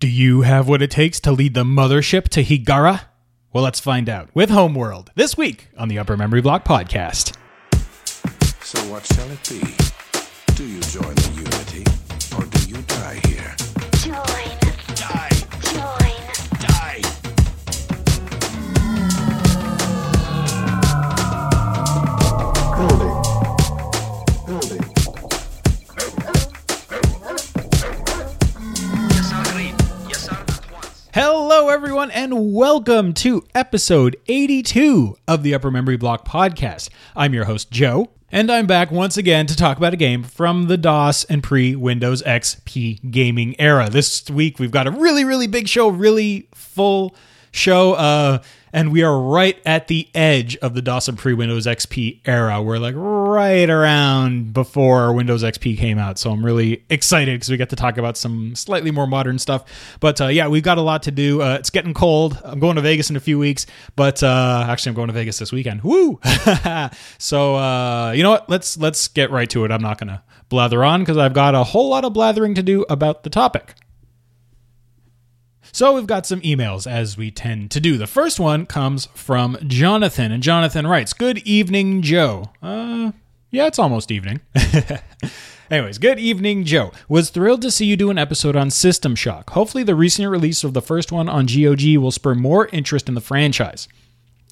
Do you have what it takes to lead the mothership to Hiigara? Well, let's find out with Homeworld this week on the Upper Memory Block podcast. So what shall it be? Do you join the Unity, or do you die here? Hello, everyone, and welcome to episode 82 of the Upper Memory Block podcast. I'm your host, Joe, and I'm back once again to talk about a game from the DOS and pre Windows XP gaming era. This week, we've got a really, really big show, really full show, uh, and we are right at the edge of the and pre Windows XP era. We're like right around before Windows XP came out, so I'm really excited because we get to talk about some slightly more modern stuff. But uh, yeah, we've got a lot to do. Uh, it's getting cold. I'm going to Vegas in a few weeks, but uh, actually, I'm going to Vegas this weekend. Woo! so uh, you know what? Let's let's get right to it. I'm not gonna blather on because I've got a whole lot of blathering to do about the topic. So we've got some emails as we tend to do. The first one comes from Jonathan, and Jonathan writes, "Good evening, Joe." Uh, yeah, it's almost evening. Anyways, good evening, Joe. Was thrilled to see you do an episode on System Shock. Hopefully, the recent release of the first one on GOG will spur more interest in the franchise.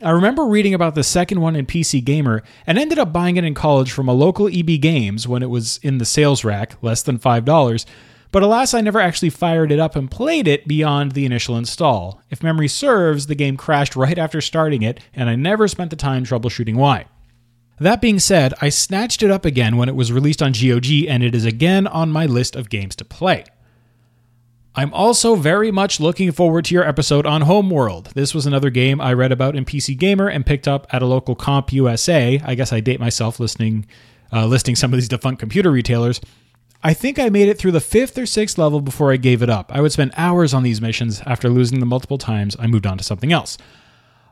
I remember reading about the second one in PC Gamer and ended up buying it in college from a local EB Games when it was in the sales rack, less than $5. But alas, I never actually fired it up and played it beyond the initial install. If memory serves, the game crashed right after starting it, and I never spent the time troubleshooting why. That being said, I snatched it up again when it was released on GOG, and it is again on my list of games to play. I'm also very much looking forward to your episode on Homeworld. This was another game I read about in PC Gamer and picked up at a local CompUSA. I guess I date myself listening, uh, listing some of these defunct computer retailers. I think I made it through the fifth or sixth level before I gave it up. I would spend hours on these missions. After losing them multiple times, I moved on to something else.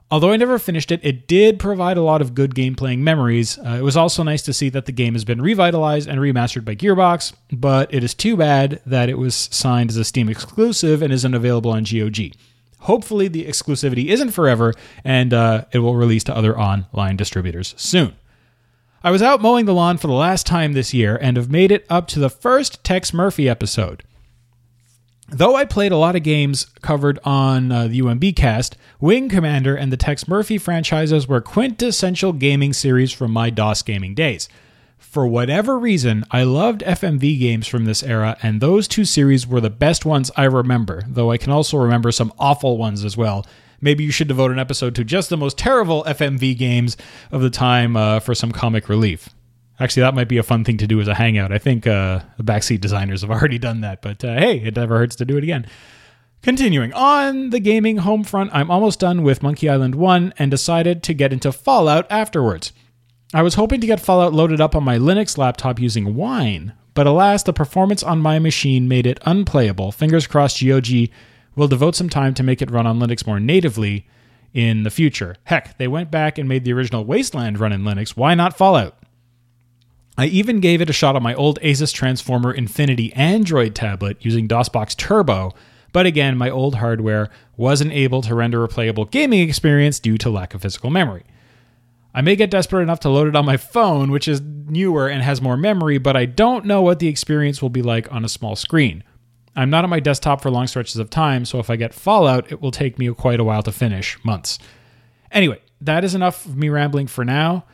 Although I never finished it, it did provide a lot of good game playing memories. Uh, it was also nice to see that the game has been revitalized and remastered by Gearbox, but it is too bad that it was signed as a Steam exclusive and isn't available on GOG. Hopefully, the exclusivity isn't forever and uh, it will release to other online distributors soon. I was out mowing the lawn for the last time this year and have made it up to the first Tex Murphy episode. Though I played a lot of games covered on uh, the UMB cast, Wing Commander and the Tex Murphy franchises were quintessential gaming series from my DOS gaming days. For whatever reason, I loved FMV games from this era, and those two series were the best ones I remember, though I can also remember some awful ones as well. Maybe you should devote an episode to just the most terrible FMV games of the time uh, for some comic relief. Actually, that might be a fun thing to do as a hangout. I think uh, the backseat designers have already done that, but uh, hey, it never hurts to do it again. Continuing on the gaming home front, I'm almost done with Monkey Island 1 and decided to get into Fallout afterwards. I was hoping to get Fallout loaded up on my Linux laptop using Wine, but alas, the performance on my machine made it unplayable. Fingers crossed GOG will devote some time to make it run on Linux more natively in the future. Heck, they went back and made the original Wasteland run in Linux. Why not Fallout? I even gave it a shot on my old Asus Transformer Infinity Android tablet using DOSBox Turbo, but again, my old hardware wasn't able to render a playable gaming experience due to lack of physical memory. I may get desperate enough to load it on my phone, which is newer and has more memory, but I don't know what the experience will be like on a small screen. I'm not on my desktop for long stretches of time, so if I get Fallout, it will take me quite a while to finish months. Anyway, that is enough of me rambling for now.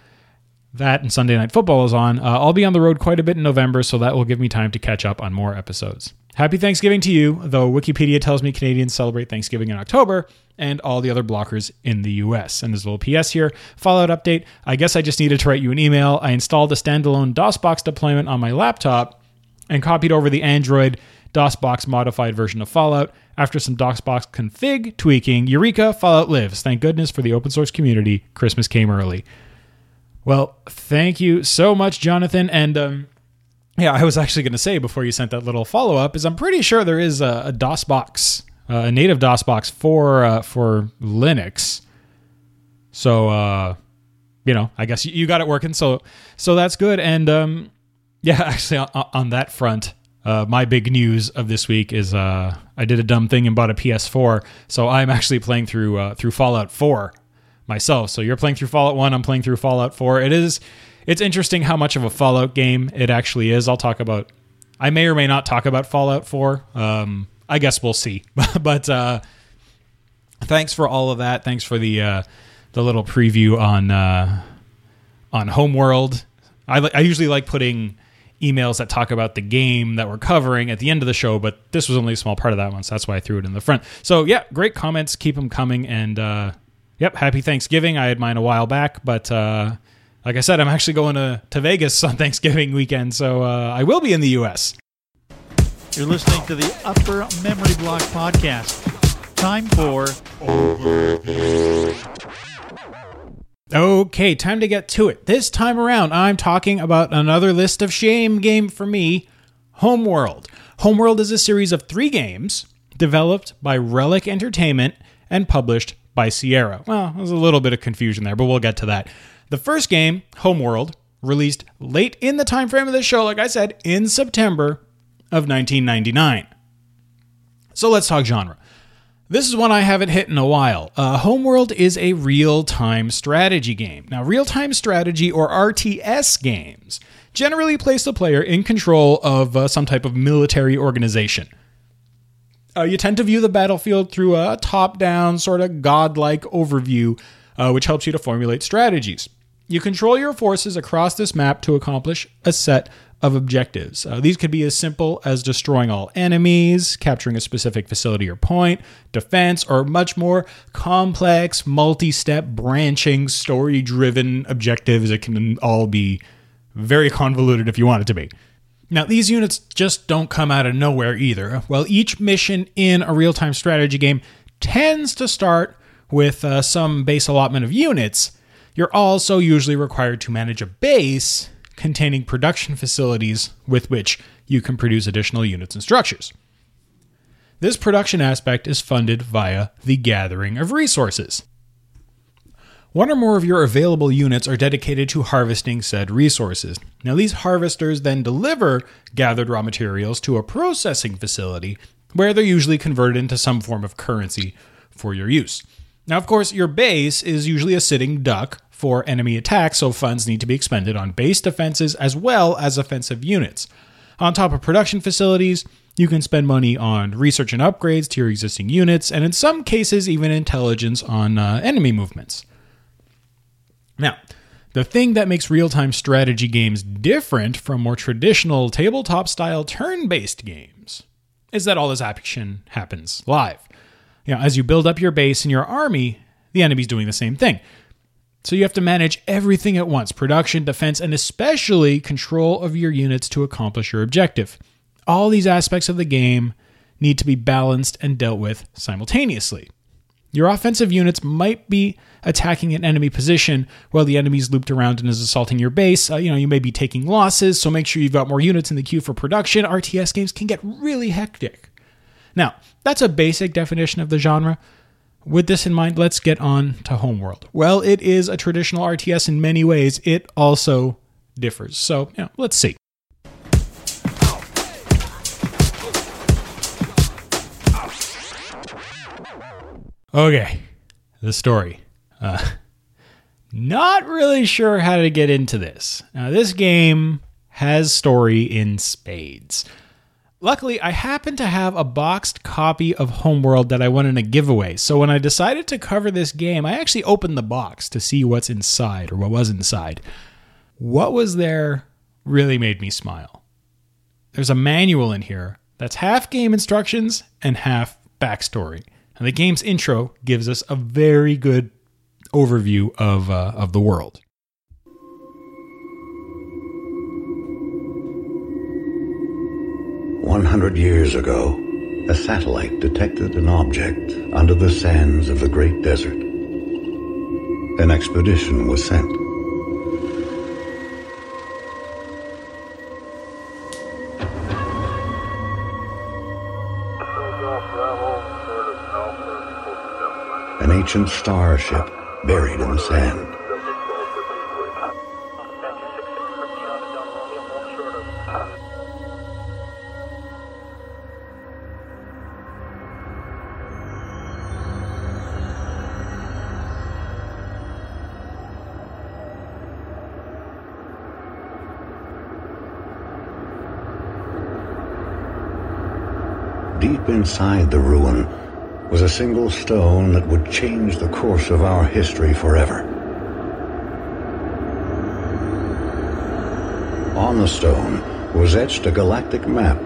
That and Sunday Night Football is on. Uh, I'll be on the road quite a bit in November, so that will give me time to catch up on more episodes. Happy Thanksgiving to you, though Wikipedia tells me Canadians celebrate Thanksgiving in October and all the other blockers in the US. And there's a little PS here Fallout update. I guess I just needed to write you an email. I installed a standalone DOSBox deployment on my laptop and copied over the Android DOSBox modified version of Fallout. After some DOSBox config tweaking, Eureka, Fallout lives. Thank goodness for the open source community. Christmas came early. Well, thank you so much, Jonathan. And um, yeah, I was actually going to say before you sent that little follow up is I'm pretty sure there is a, a DOSBox, uh, a native DOSBox for uh, for Linux. So uh, you know, I guess you, you got it working. So so that's good. And um, yeah, actually on, on that front, uh, my big news of this week is uh, I did a dumb thing and bought a PS4, so I'm actually playing through uh, through Fallout 4 myself. So you're playing through Fallout 1, I'm playing through Fallout 4. It is it's interesting how much of a Fallout game it actually is. I'll talk about I may or may not talk about Fallout 4. Um, I guess we'll see. but uh, thanks for all of that. Thanks for the uh, the little preview on uh, on Homeworld. I, I usually like putting emails that talk about the game that we're covering at the end of the show, but this was only a small part of that one, so that's why I threw it in the front. So yeah, great comments. Keep them coming, and uh, yep, happy Thanksgiving. I had mine a while back, but uh, like I said, I'm actually going to to Vegas on Thanksgiving weekend, so uh, I will be in the U.S. You're listening to the Upper Memory Block Podcast. Time for Okay, time to get to it. This time around, I'm talking about another list of shame game for me Homeworld. Homeworld is a series of three games developed by Relic Entertainment and published by Sierra. Well, there's a little bit of confusion there, but we'll get to that. The first game, Homeworld, released late in the time frame of the show, like I said, in September of 1999. So let's talk genre. This is one I haven't hit in a while. Uh, Homeworld is a real time strategy game. Now, real time strategy or RTS games generally place the player in control of uh, some type of military organization. Uh, you tend to view the battlefield through a top down, sort of godlike overview, uh, which helps you to formulate strategies. You control your forces across this map to accomplish a set of objectives. Uh, these could be as simple as destroying all enemies, capturing a specific facility or point, defense, or much more complex, multi step, branching, story driven objectives. It can all be very convoluted if you want it to be. Now, these units just don't come out of nowhere either. Well, each mission in a real time strategy game tends to start with uh, some base allotment of units. You're also usually required to manage a base containing production facilities with which you can produce additional units and structures. This production aspect is funded via the gathering of resources. One or more of your available units are dedicated to harvesting said resources. Now, these harvesters then deliver gathered raw materials to a processing facility where they're usually converted into some form of currency for your use. Now, of course, your base is usually a sitting duck for enemy attacks, so funds need to be expended on base defenses as well as offensive units. On top of production facilities, you can spend money on research and upgrades to your existing units, and in some cases, even intelligence on uh, enemy movements. Now, the thing that makes real time strategy games different from more traditional tabletop style turn based games is that all this action happens live. You know, as you build up your base and your army, the enemy's doing the same thing. So you have to manage everything at once production, defense, and especially control of your units to accomplish your objective. All these aspects of the game need to be balanced and dealt with simultaneously. Your offensive units might be attacking an enemy position while the enemy's looped around and is assaulting your base. Uh, you know, you may be taking losses, so make sure you've got more units in the queue for production. RTS games can get really hectic. Now, that's a basic definition of the genre. With this in mind, let's get on to Homeworld. Well, it is a traditional RTS in many ways. It also differs. So, know, let's see. Okay, the story. Uh, not really sure how to get into this. Now, this game has story in spades. Luckily, I happen to have a boxed copy of Homeworld that I won in a giveaway. So when I decided to cover this game, I actually opened the box to see what's inside or what was inside. What was there really made me smile. There's a manual in here that's half game instructions and half backstory. And the game's intro gives us a very good overview of, uh, of the world. One hundred years ago, a satellite detected an object under the sands of the Great Desert. An expedition was sent. An ancient starship buried in the sand. Deep inside the ruin was a single stone that would change the course of our history forever. On the stone was etched a galactic map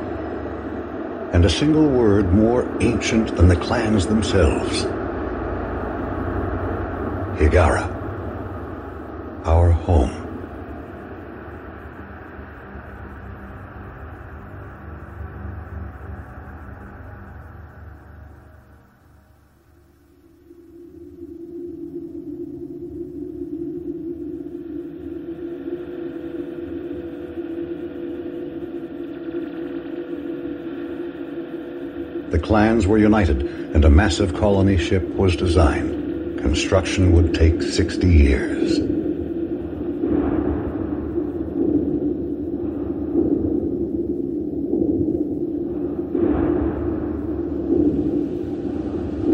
and a single word more ancient than the clans themselves. Hiigara. Clans were united, and a massive colony ship was designed. Construction would take 60 years.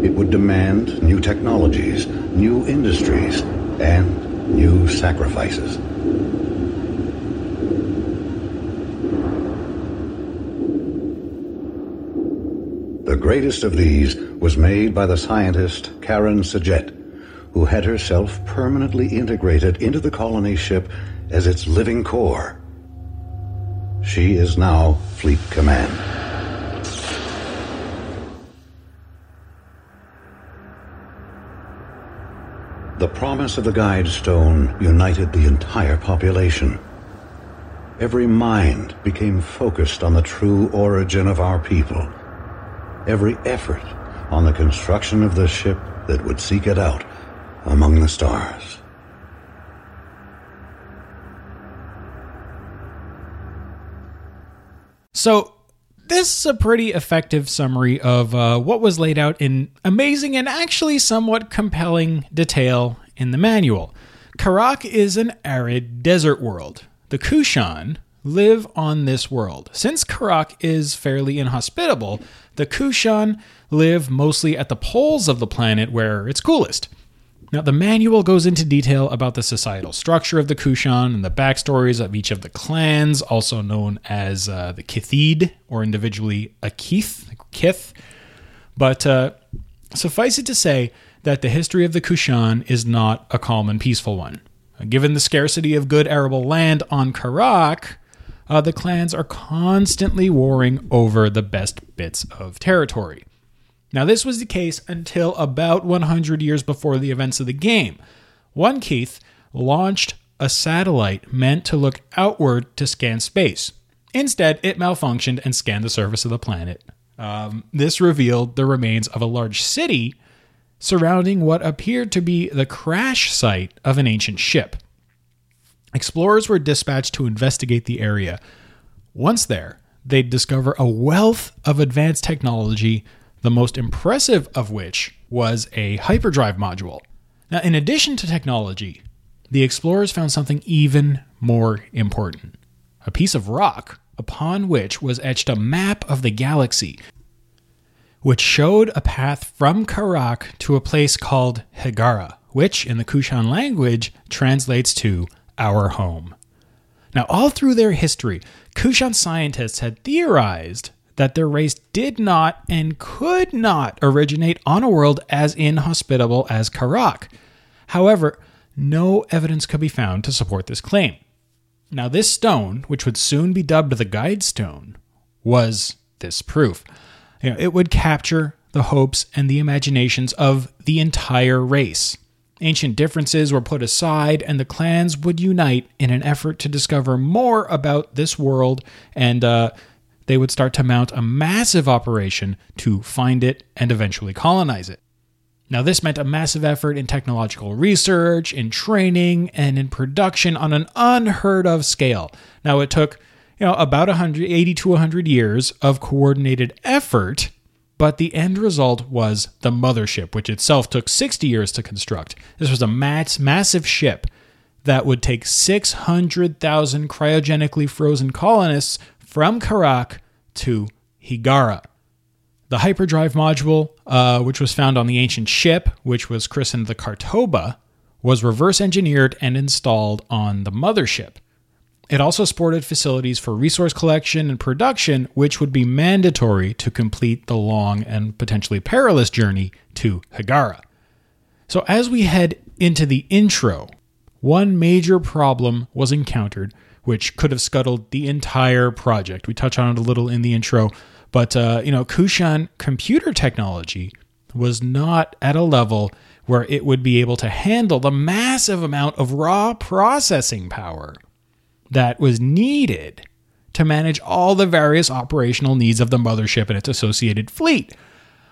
It would demand new technologies, new industries, and new sacrifices. Greatest of these was made by the scientist Karan S'jet, who had herself permanently integrated into the colony ship as its living core. She is now Fleet Command. The promise of the Guide Stone united the entire population. Every mind became focused on the true origin of our people every effort on the construction of the ship that would seek it out among the stars. So, this is a pretty effective summary of uh, what was laid out in amazing and actually somewhat compelling detail in the manual. Kharak is an arid desert world. The Kushan live on this world. Since Kharak is fairly inhospitable, the Kushan live mostly at the poles of the planet where it's coolest. Now, the manual goes into detail about the societal structure of the Kushan and the backstories of each of the clans, also known as uh, the Kiithid, or individually a Kiith, Kiith. But uh, suffice it to say that the history of the Kushan is not a calm and peaceful one. Given the scarcity of good arable land on Kharak, uh, the clans are constantly warring over the best bits of territory. Now, this was the case until about 100 years before the events of the game. One Kiith launched a satellite meant to look outward to scan space. Instead, it malfunctioned and scanned the surface of the planet. Um, this revealed the remains of a large city surrounding what appeared to be the crash site of an ancient ship. Explorers were dispatched to investigate the area. Once there, they'd discover a wealth of advanced technology, the most impressive of which was a hyperdrive module. Now, in addition to technology, the explorers found something even more important a piece of rock upon which was etched a map of the galaxy, which showed a path from Kharak to a place called Hiigara, which in the Kushan language translates to our home. Now, all through their history, Kushan scientists had theorized that their race did not and could not originate on a world as inhospitable as Kharak. However, no evidence could be found to support this claim. Now, this stone, which would soon be dubbed the Guide Stone, was this proof. You know, it would capture the hopes and the imaginations of the entire race. Ancient differences were put aside, and the clans would unite in an effort to discover more about this world, and uh, they would start to mount a massive operation to find it and eventually colonize it. Now, this meant a massive effort in technological research, in training, and in production on an unheard of scale. Now, it took you know about 180 to 100 years of coordinated effort but the end result was the mothership, which itself took 60 years to construct. This was a mass, massive ship that would take 600,000 cryogenically frozen colonists from Kharak to Hiigara. The hyperdrive module, uh, which was found on the ancient ship, which was christened the Khar-Toba, was reverse engineered and installed on the mothership. It also sported facilities for resource collection and production, which would be mandatory to complete the long and potentially perilous journey to Hiigara. So, as we head into the intro, one major problem was encountered, which could have scuttled the entire project. We touch on it a little in the intro, but uh, you know, Kushan computer technology was not at a level where it would be able to handle the massive amount of raw processing power that was needed to manage all the various operational needs of the mothership and its associated fleet.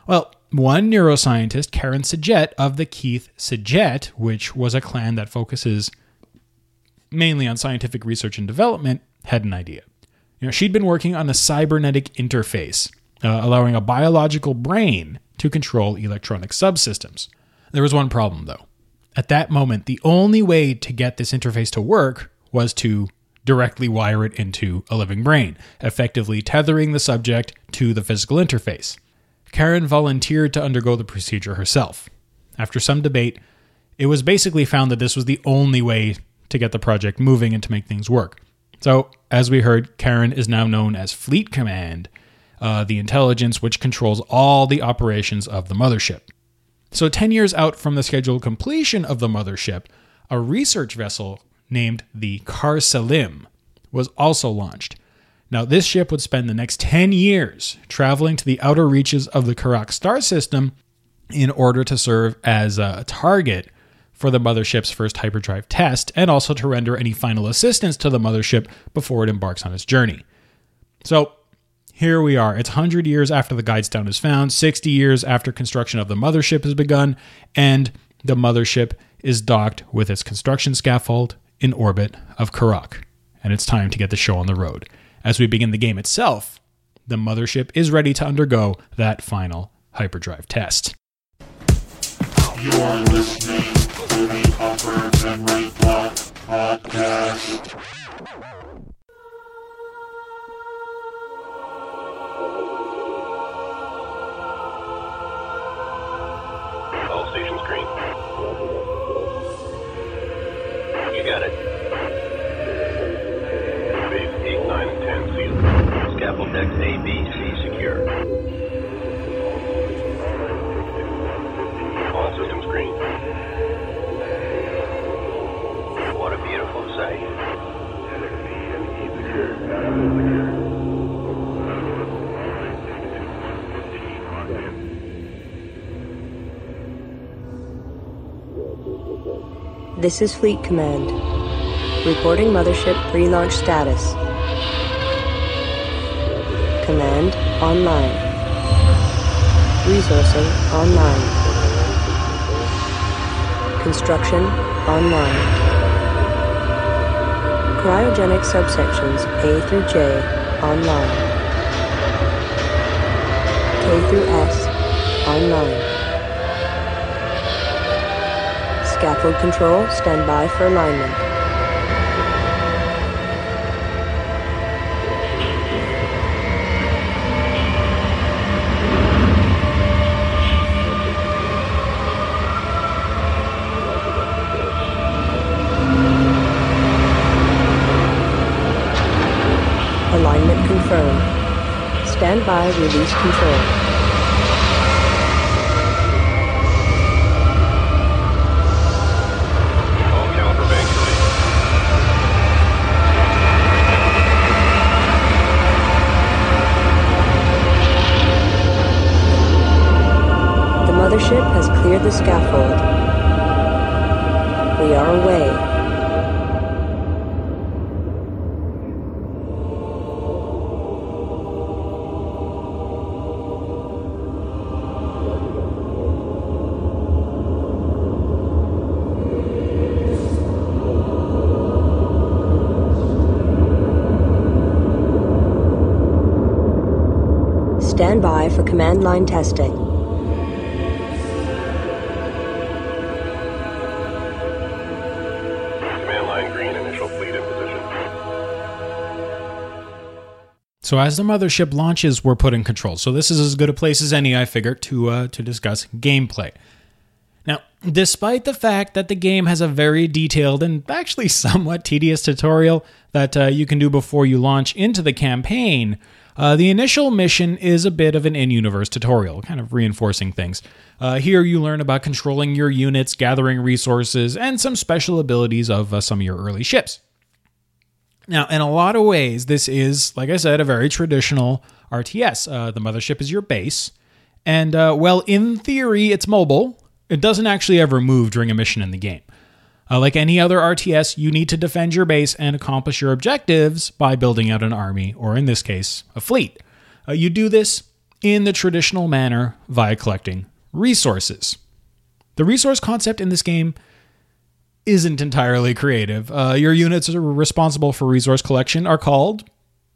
Well, one neuroscientist, Karan S'jet of the Kiith S'jet, which was a clan that focuses mainly on scientific research and development, had an idea. You know, she'd been working on a cybernetic interface, uh, allowing a biological brain to control electronic subsystems. There was one problem, though. At that moment, the only way to get this interface to work was to directly wire it into a living brain, effectively tethering the subject to the physical interface. Karan volunteered to undergo the procedure herself. After some debate, it was basically found that this was the only way to get the project moving and to make things work. So, as we heard, Karan is now known as Fleet Command, uh, the intelligence which controls all the operations of the mothership. So, 10 years out from the scheduled completion of the mothership, a research vessel named the Khar-Selim was also launched. Now, this ship would spend the next 10 years traveling to the outer reaches of the Kharak star system in order to serve as a target for the mothership's first hyperdrive test and also to render any final assistance to the mothership before it embarks on its journey. So, here we are. It's 100 years after the Guidestone is found, 60 years after construction of the mothership has begun, and the mothership is docked with its construction scaffold in orbit of Kharak. And it's time to get the show on the road. As we begin the game itself, the mothership is ready to undergo that final hyperdrive test. You're listening to the Upper Podcast. This is Fleet Command. Reporting Mothership pre-launch status. Command online. Resourcing online. Construction online. Cryogenic subsections A through J online. K through S online. Scaffold control, stand by for alignment. Alignment confirmed. Stand by, release control. Cleared the scaffold. We are away. Stand by for command line testing. So as the mothership launches, we're put in control. So this is as good a place as any, I figure, to uh, to discuss gameplay. Now, despite the fact that the game has a very detailed and actually somewhat tedious tutorial that uh, you can do before you launch into the campaign, uh, the initial mission is a bit of an in universe tutorial, kind of reinforcing things. Uh, here you learn about controlling your units, gathering resources, and some special abilities of uh, some of your early ships. Now, in a lot of ways, this is, like I said, a very traditional RTS. Uh, the mothership is your base. And, uh, well, in theory, it's mobile. It doesn't actually ever move during a mission in the game. Uh, like any other RTS, you need to defend your base and accomplish your objectives by building out an army, or in this case, a fleet. Uh, you do this in the traditional manner via collecting resources. The resource concept in this game isn't entirely creative. Uh, your units responsible for resource collection are called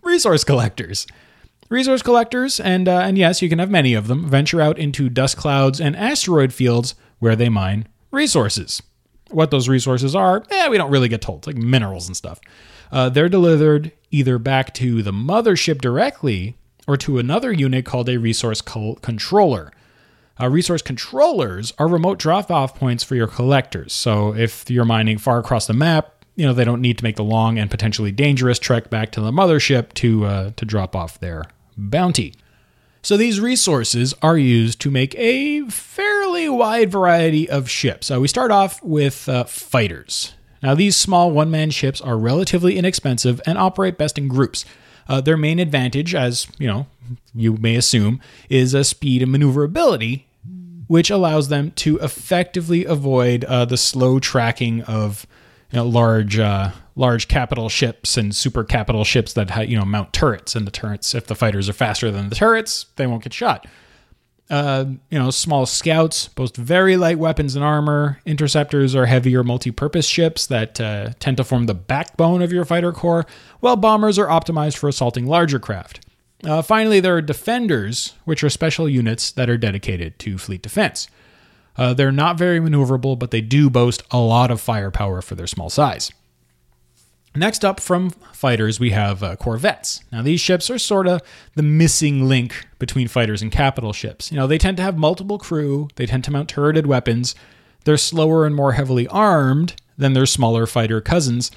resource collectors. Resource collectors, and uh, and yes, you can have many of them, venture out into dust clouds and asteroid fields where they mine resources. What those resources are, eh, we don't really get told, like minerals and stuff. Uh, they're delivered either back to the mothership directly or to another unit called a resource controller. Uh, resource controllers are remote drop off points for your collectors. So if you're mining far across the map, you know they don't need to make the long and potentially dangerous trek back to the mothership to uh, to drop off their bounty. So these resources are used to make a fairly wide variety of ships. Uh, we start off with uh, fighters. Now these small one-man ships are relatively inexpensive and operate best in groups. Uh, their main advantage, as you know, you may assume, is a speed and maneuverability, which allows them to effectively avoid uh, the slow tracking of you know, large, uh, large capital ships and super capital ships that ha- you know mount turrets. And the turrets, if the fighters are faster than the turrets, they won't get shot. Uh, you know, small scouts boast very light weapons and armor. Interceptors are heavier multi-purpose ships that uh, tend to form the backbone of your fighter corps, while bombers are optimized for assaulting larger craft. Uh, finally, there are defenders, which are special units that are dedicated to fleet defense. Uh, they're not very maneuverable, but they do boast a lot of firepower for their small size. Next up from fighters, we have uh, corvettes. Now, these ships are sort of the missing link between fighters and capital ships. You know, they tend to have multiple crew, they tend to mount turreted weapons, they're slower and more heavily armed than their smaller fighter cousins,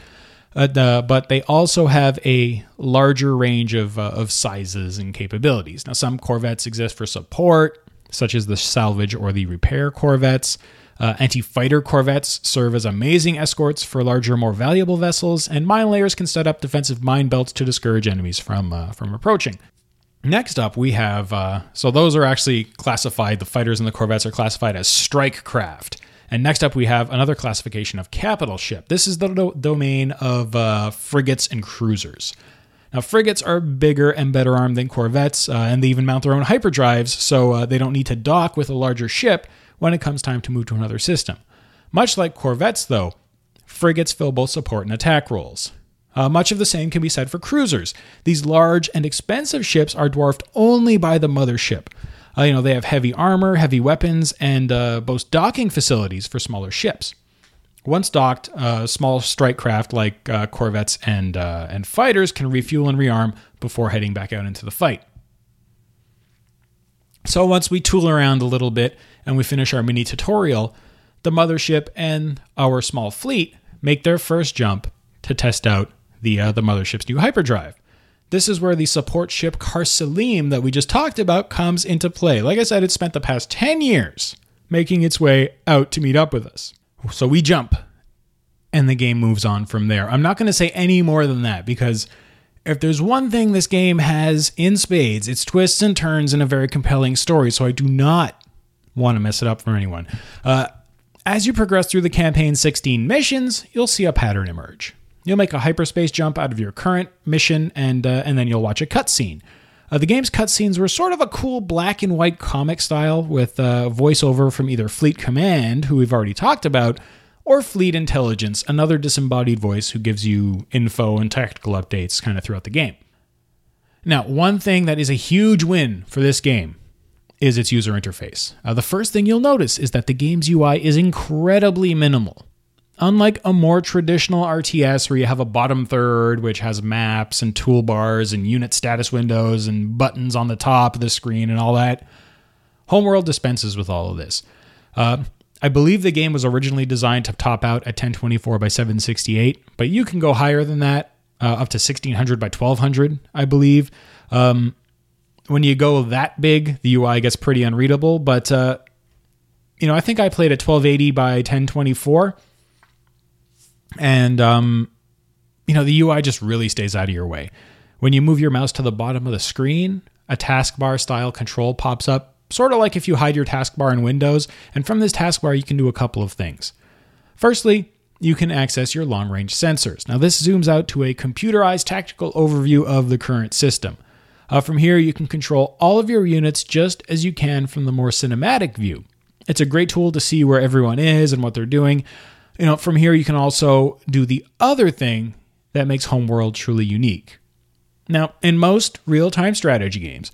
uh, but they also have a larger range of, uh, of sizes and capabilities. Now, some corvettes exist for support, such as the salvage or the repair corvettes. Uh, Anti fighter corvettes serve as amazing escorts for larger, more valuable vessels, and mine layers can set up defensive mine belts to discourage enemies from, uh, from approaching. Next up, we have uh, so those are actually classified, the fighters and the corvettes are classified as strike craft. And next up, we have another classification of capital ship. This is the do- domain of uh, frigates and cruisers. Now, frigates are bigger and better armed than corvettes, uh, and they even mount their own hyperdrives, so uh, they don't need to dock with a larger ship when it comes time to move to another system. Much like corvettes, though, frigates fill both support and attack roles. Uh, much of the same can be said for cruisers. These large and expensive ships are dwarfed only by the mothership. Uh, you know, they have heavy armor, heavy weapons, and uh, boast docking facilities for smaller ships. Once docked, uh, small strike craft like uh, corvettes and uh, and fighters can refuel and rearm before heading back out into the fight. So once we tool around a little bit and we finish our mini tutorial, the mothership and our small fleet make their first jump to test out the uh, the mothership's new hyperdrive. This is where the support ship Khar-Selim that we just talked about comes into play. Like I said, it spent the past 10 years making its way out to meet up with us. So we jump and the game moves on from there. I'm not going to say any more than that because if there's one thing this game has in spades, it's twists and turns and a very compelling story. So I do not want to mess it up for anyone. Uh, as you progress through the campaign's 16 missions, you'll see a pattern emerge. You'll make a hyperspace jump out of your current mission, and uh, and then you'll watch a cutscene. Uh, the game's cutscenes were sort of a cool black and white comic style with uh, voiceover from either Fleet Command, who we've already talked about, or Fleet Intelligence, another disembodied voice who gives you info and tactical updates kind of throughout the game. Now, one thing that is a huge win for this game is its user interface. Uh, the first thing you'll notice is that the game's UI is incredibly minimal. Unlike a more traditional RTS where you have a bottom third which has maps and toolbars and unit status windows and buttons on the top of the screen and all that, Homeworld dispenses with all of this. Uh, I believe the game was originally designed to top out at 1024 by 768, but you can go higher than that, uh, up to 1600 by 1200, I believe. Um, when you go that big, the UI gets pretty unreadable, but uh, you know, I think I played at 1280 by 1024, and um, you know, the UI just really stays out of your way. When you move your mouse to the bottom of the screen, a taskbar style control pops up, sort of like if you hide your taskbar in Windows. And from this taskbar, you can do a couple of things. Firstly, you can access your long range sensors. Now, this zooms out to a computerized tactical overview of the current system. Uh, from here, you can control all of your units just as you can from the more cinematic view. It's a great tool to see where everyone is and what they're doing. You know, from here, you can also do the other thing that makes Homeworld truly unique. Now, in most real time strategy games,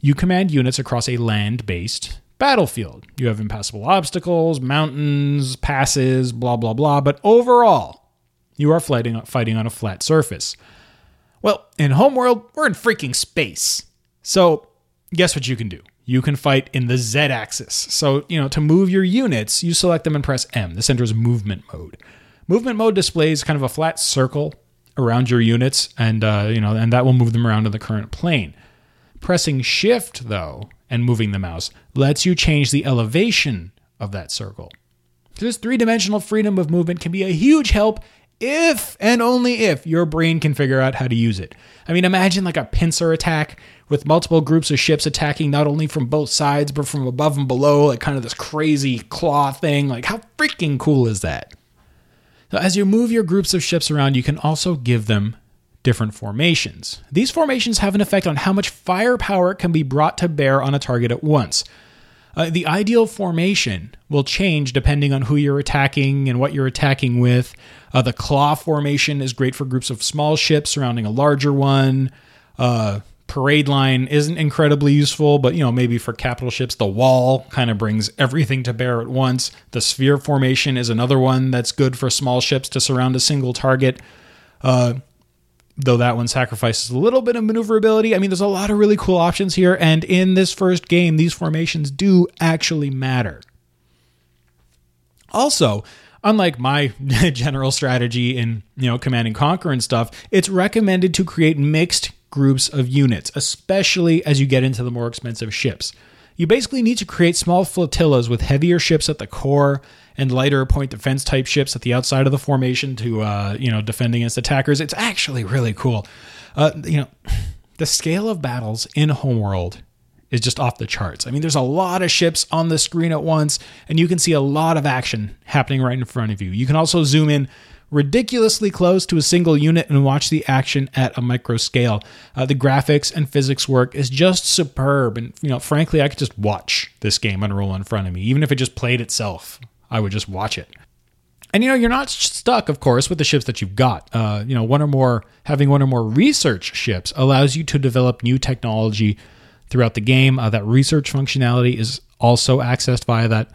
you command units across a land based battlefield. You have impassable obstacles, mountains, passes, blah, blah, blah, but overall, you are fighting, fighting on a flat surface. Well, in Homeworld, we're in freaking space. So, guess what you can do? You can fight in the Z axis. So, you know, to move your units, you select them and press M. This enters movement mode. Movement mode displays kind of a flat circle around your units, and uh, you know, and that will move them around in the current plane. Pressing Shift, though, and moving the mouse lets you change the elevation of that circle. This three dimensional freedom of movement can be a huge help if and only if your brain can figure out how to use it. I mean, imagine like a pincer attack with multiple groups of ships attacking not only from both sides, but from above and below, like kind of this crazy claw thing. Like, how freaking cool is that? So, as you move your groups of ships around, you can also give them different formations. These formations have an effect on how much firepower can be brought to bear on a target at once. Uh, the ideal formation will change depending on who you're attacking and what you're attacking with. Uh, the claw formation is great for groups of small ships surrounding a larger one. Uh, parade line isn't incredibly useful, but you know maybe for capital ships, the wall kind of brings everything to bear at once. The sphere formation is another one that's good for small ships to surround a single target. Uh, though that one sacrifices a little bit of maneuverability. I mean, there's a lot of really cool options here, and in this first game, these formations do actually matter. Also, unlike my general strategy in you know command and conquer and stuff, it's recommended to create mixed groups of units, especially as you get into the more expensive ships. You basically need to create small flotillas with heavier ships at the core and lighter point defense type ships at the outside of the formation to uh, you know defend against attackers. It's actually really cool. Uh, you know, the scale of battles in Homeworld is just off the charts. I mean, there's a lot of ships on the screen at once, and you can see a lot of action happening right in front of you. You can also zoom in ridiculously close to a single unit and watch the action at a micro scale. Uh, the graphics and physics work is just superb, and you know, frankly, I could just watch this game unroll in front of me, even if it just played itself. I would just watch it. And you know, you're not stuck, of course, with the ships that you've got. Uh, you know, one or more having one or more research ships allows you to develop new technology throughout the game. Uh, that research functionality is also accessed via that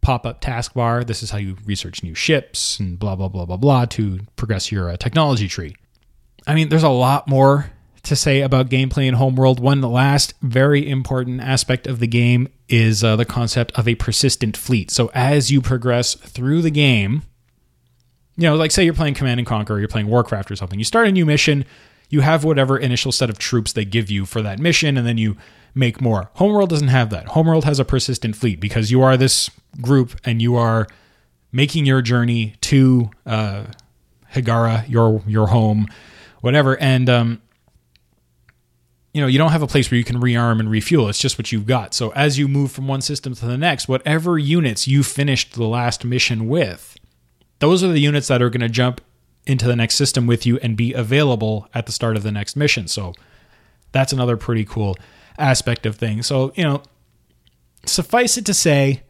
pop up taskbar. This is how you research new ships and blah, blah, blah, blah, blah to progress your uh, technology tree. I mean, there's a lot more to say about gameplay in Homeworld. One last very important aspect of the game is uh, the concept of a persistent fleet. So as you progress through the game, you know, like say you're playing Command and Conquer, or you're playing Warcraft or something, you start a new mission, you have whatever initial set of troops they give you for that mission, and then you make more. Homeworld doesn't have that. Homeworld has a persistent fleet because you are this group and you are making your journey to uh, Hiigara, your your home, whatever, and um, you know you don't have a place where you can rearm and refuel. It's just what you've got. So as you move from one system to the next, whatever units you finished the last mission with, those are the units that are going to jump into the next system with you and be available at the start of the next mission. So that's another pretty cool aspect of things. So, you know, suffice it to say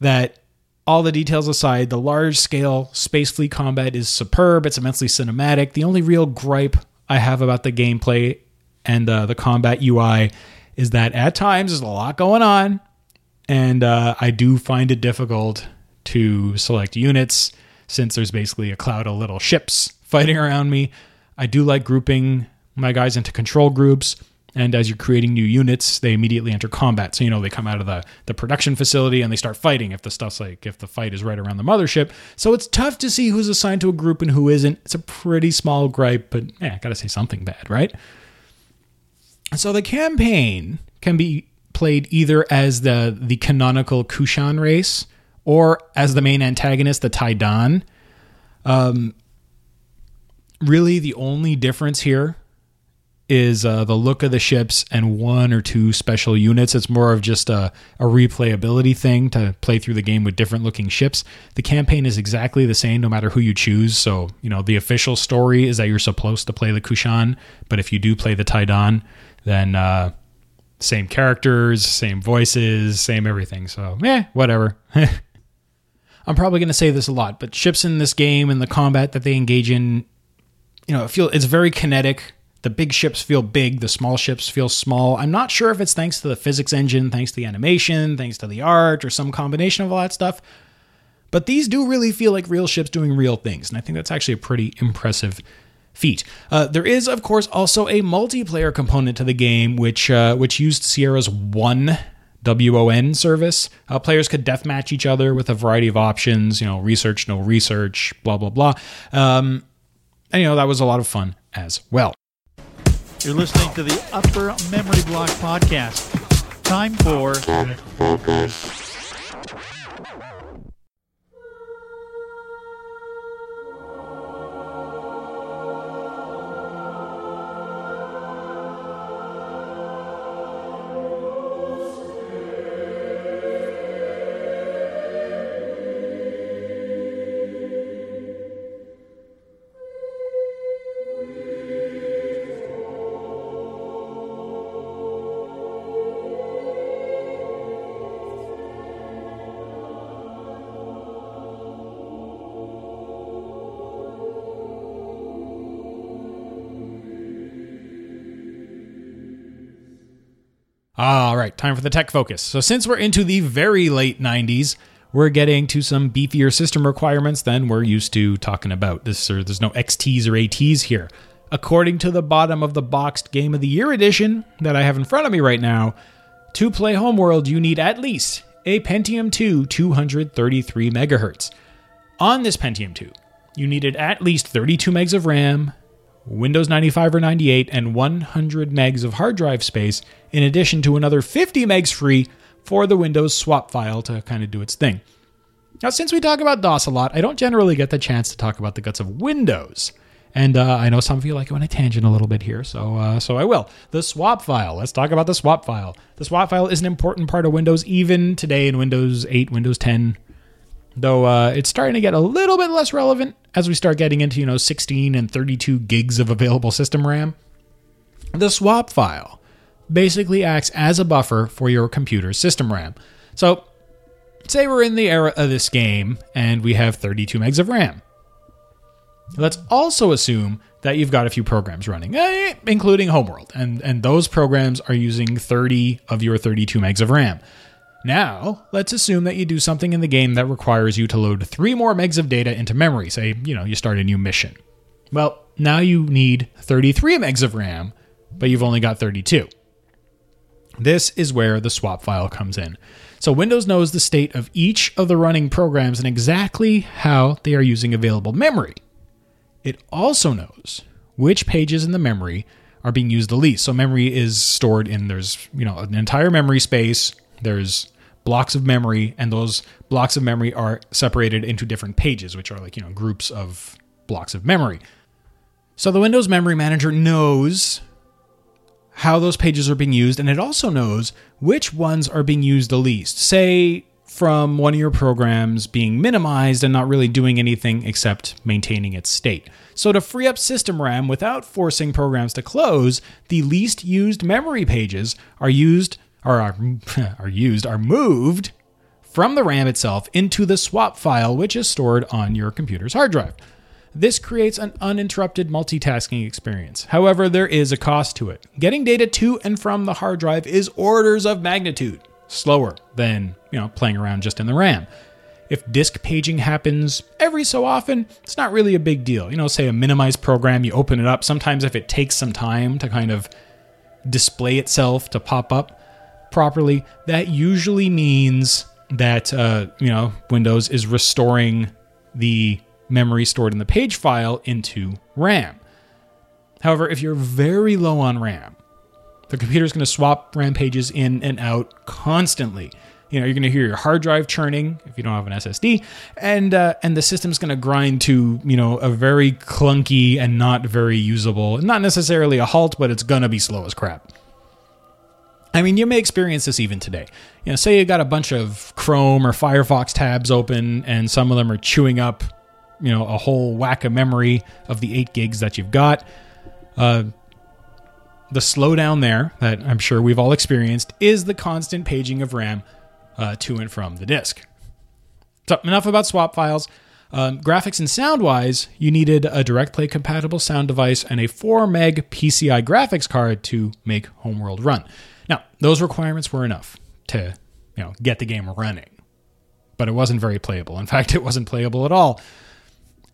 that all the details aside, the large scale space fleet combat is superb. It's immensely cinematic. The only real gripe I have about the gameplay and uh, the combat UI is that at times there's a lot going on, and uh, I do find it difficult to select units since there's basically a cloud of little ships fighting around me. I do like grouping my guys into control groups And as you're creating new units, they immediately enter combat. So, you know, they come out of the, the production facility and they start fighting if the stuff's like, if the fight is right around the mothership. So it's tough to see who's assigned to a group and who isn't. It's a pretty small gripe, but yeah, I gotta say something bad, right? So the campaign can be played either as the, the canonical Kushan race or as the main antagonist, the Taiidan. Um, really, the only difference here is uh, the look of the ships and one or two special units. It's more of just a, a replayability thing to play through the game with different looking ships. The campaign is exactly the same no matter who you choose. So, you know, the official story is that you're supposed to play the Kushan, but if you do play the Taiidan, then uh, same characters, same voices, same everything. So, eh, whatever. I'm probably going to say this a lot, but ships in this game and the combat that they engage in, you know, it feel it's very kinetic the big ships feel big, the small ships feel small. I'm not sure if it's thanks to the physics engine, thanks to the animation, thanks to the art, or some combination of all that stuff. But these do really feel like real ships doing real things, and I think that's actually a pretty impressive feat. Uh, there is, of course, also a multiplayer component to the game, which uh, which used Sierra's one WON service. Uh, players could deathmatch each other with a variety of options, you know, research, no research, blah blah blah. Um, and you know that was a lot of fun as well. You're listening to the Upper Memory Block Podcast. Time for time for the tech focus. So, since we're into the very late 90s, we're getting to some beefier system requirements than we're used to talking about. This or there's no XTs or ATs here. According to the bottom of the boxed Game of the Year edition that I have in front of me right now, to play Homeworld, you need at least a Pentium 2 233 megahertz. On this Pentium 2, you needed at least 32 megs of RAM, Windows 95 or 98, and 100 megs of hard drive space, in addition to another 50 megs free for the Windows swap file to kind of do its thing. Now, since we talk about DOS a lot, I don't generally get the chance to talk about the guts of Windows. And uh, I know some of you like going a tangent a little bit here, so uh, so I will. The swap file. Let's talk about the swap file. The swap file is an important part of Windows, even today in Windows 8, Windows 10, though uh, it's starting to get a little bit less relevant as we start getting into you know 16 and 32 gigs of available system RAM. The swap file basically acts as a buffer for your computer's system RAM. So, say we're in the era of this game and we have 32 megs of RAM. Let's also assume that you've got a few programs running, eh, including Homeworld, and, and those programs are using 30 of your 32 megs of RAM. Now, let's assume that you do something in the game that requires you to load three more megs of data into memory. Say, you know, you start a new mission. Well, now you need 33 megs of RAM, but you've only got 32. This is where the swap file comes in. So Windows knows the state of each of the running programs and exactly how they are using available memory. It also knows which pages in the memory are being used the least. So memory is stored in there's, you know, an entire memory space, there's blocks of memory and those blocks of memory are separated into different pages, which are like, you know, groups of blocks of memory. So the Windows Memory Manager knows how those pages are being used, and it also knows which ones are being used the least. Say, from one of your programs being minimized and not really doing anything except maintaining its state. So, to free up system RAM without forcing programs to close, the least used memory pages are used are, are used are moved from the RAM itself into the swap file, which is stored on your computer's hard drive. This creates an uninterrupted multitasking experience. However, there is a cost to it. Getting data to and from the hard drive is orders of magnitude slower than, you know, playing around just in the RAM. If disk paging happens every so often, it's not really a big deal. You know, say a minimized program, you open it up. Sometimes if it takes some time to kind of display itself to pop up properly, that usually means that uh, you know Windows is restoring the memory stored in the page file into RAM. However, if you're very low on RAM, the computer is going to swap RAM pages in and out constantly. You know, you're going to hear your hard drive churning if you don't have an SSD, and uh, and the system's going to grind to you know a very clunky and not very usable, not necessarily a halt, but it's going to be slow as crap. I mean, you may experience this even today. You know, say you got a bunch of Chrome or Firefox tabs open, and some of them are chewing up, you know, a whole whack of memory of the eight gigs that you've got. Uh, the slowdown there that I'm sure we've all experienced is the constant paging of RAM uh, to and from the disk. So, enough about swap files. Um, graphics and sound wise, you needed a DirectPlay compatible sound device and a 4 meg PCI graphics card to make Homeworld run. Now, those requirements were enough to, you know, get the game running. But it wasn't very playable. In fact, it wasn't playable at all.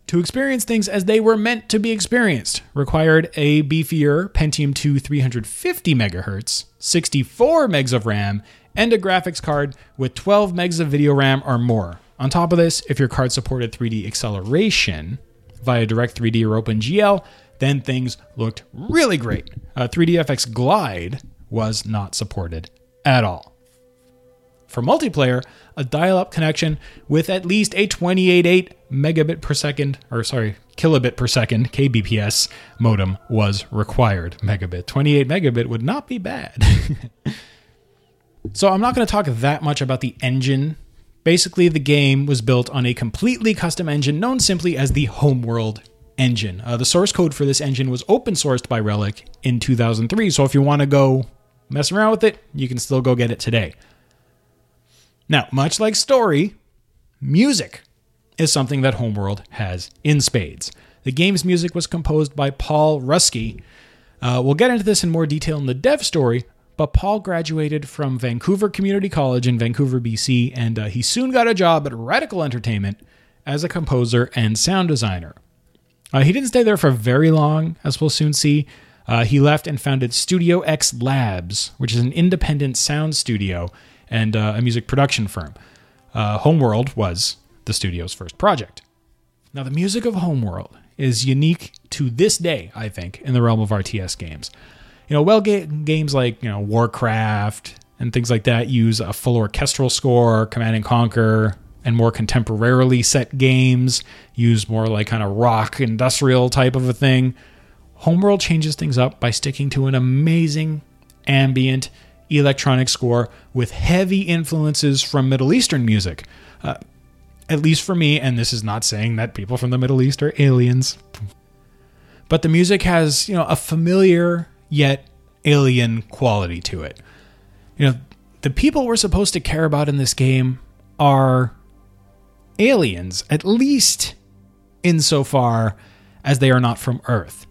To experience things as they were meant to be experienced required a beefier Pentium 2 350 MHz, 64 megs of RAM, and a graphics card with 12 megs of video RAM or more. On top of this, if your card supported 3D acceleration via Direct3D or OpenGL, then things looked really great. Uh, 3DFX Glide was not supported at all. For multiplayer, a dial up connection with at least a 28.8 megabit per second, or sorry, kilobit per second, kbps modem was required. Megabit. 28 megabit would not be bad. so I'm not going to talk that much about the engine. Basically, the game was built on a completely custom engine known simply as the Homeworld engine. Uh, the source code for this engine was open sourced by Relic in 2003, so if you want to go mess around with it, you can still go get it today. Now, much like story, music is something that Homeworld has in spades. The game's music was composed by Paul Ruskay. Uh, we'll get into this in more detail in the dev story, but Paul graduated from Vancouver Community College in Vancouver, BC, and uh, he soon got a job at Radical Entertainment as a composer and sound designer. Uh, he didn't stay there for very long, as we'll soon see. Uh, he left and founded Studio X Labs, which is an independent sound studio and uh, a music production firm. Uh, Homeworld was the studio's first project. Now, the music of Homeworld is unique to this day, I think, in the realm of RTS games. You know, well, ga- games like you know Warcraft and things like that use a full orchestral score. Command and Conquer and more contemporarily set games use more like kind of rock industrial type of a thing. Homeworld changes things up by sticking to an amazing ambient electronic score with heavy influences from Middle Eastern music. Uh, at least for me, and this is not saying that people from the Middle East are aliens, but the music has, you know, a familiar yet alien quality to it. You know, the people we're supposed to care about in this game are aliens, at least insofar as they are not from Earth.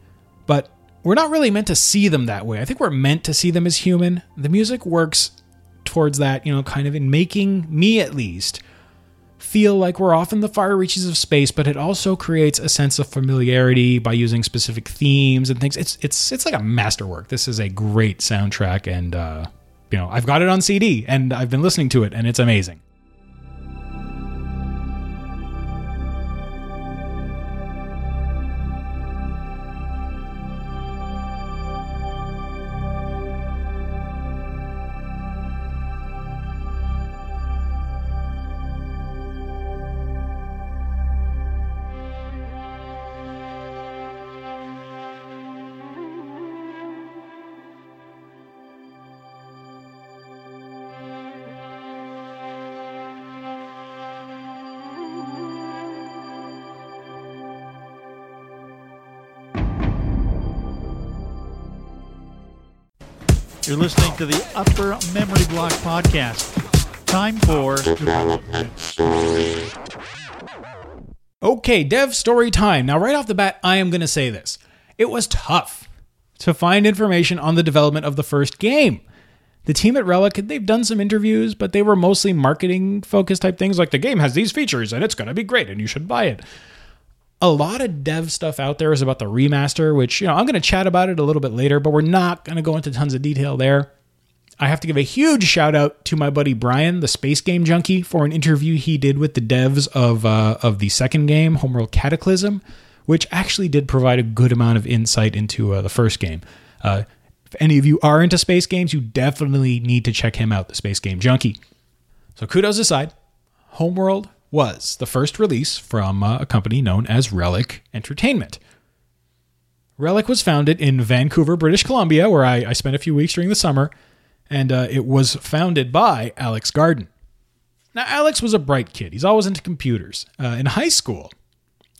We're not really meant to see them that way. I think we're meant to see them as human. The music works towards that, you know, kind of in making me at least feel like we're off in the far reaches of space, but it also creates a sense of familiarity by using specific themes and things. It's it's it's like a masterwork. This is a great soundtrack and uh you know, I've got it on CD and I've been listening to it and it's amazing. You're listening to the Upper Memory Block Podcast. Time for Development story. Okay, dev story time. Now, right off the bat, I am going to say this. It was tough to find information on the development of the first game. The team at Relic, they've done some interviews, but they were mostly marketing focused type things like the game has these features and it's going to be great and you should buy it. A lot of dev stuff out there is about the remaster, which, you know, I'm going to chat about it a little bit later, but we're not going to go into tons of detail there. I have to give a huge shout out to my buddy Brian, the space game junkie, for an interview he did with the devs of uh, of the second game, Homeworld Cataclysm, which actually did provide a good amount of insight into uh, the first game. Uh, if any of you are into space games, you definitely need to check him out, the space game junkie. So kudos aside, Homeworld was the first release from uh, a company known as Relic Entertainment. Relic was founded in Vancouver, British Columbia, where I, I spent a few weeks during the summer, and uh, it was founded by Alex Garden. Now, Alex was a bright kid. He's always into computers. Uh, in high school,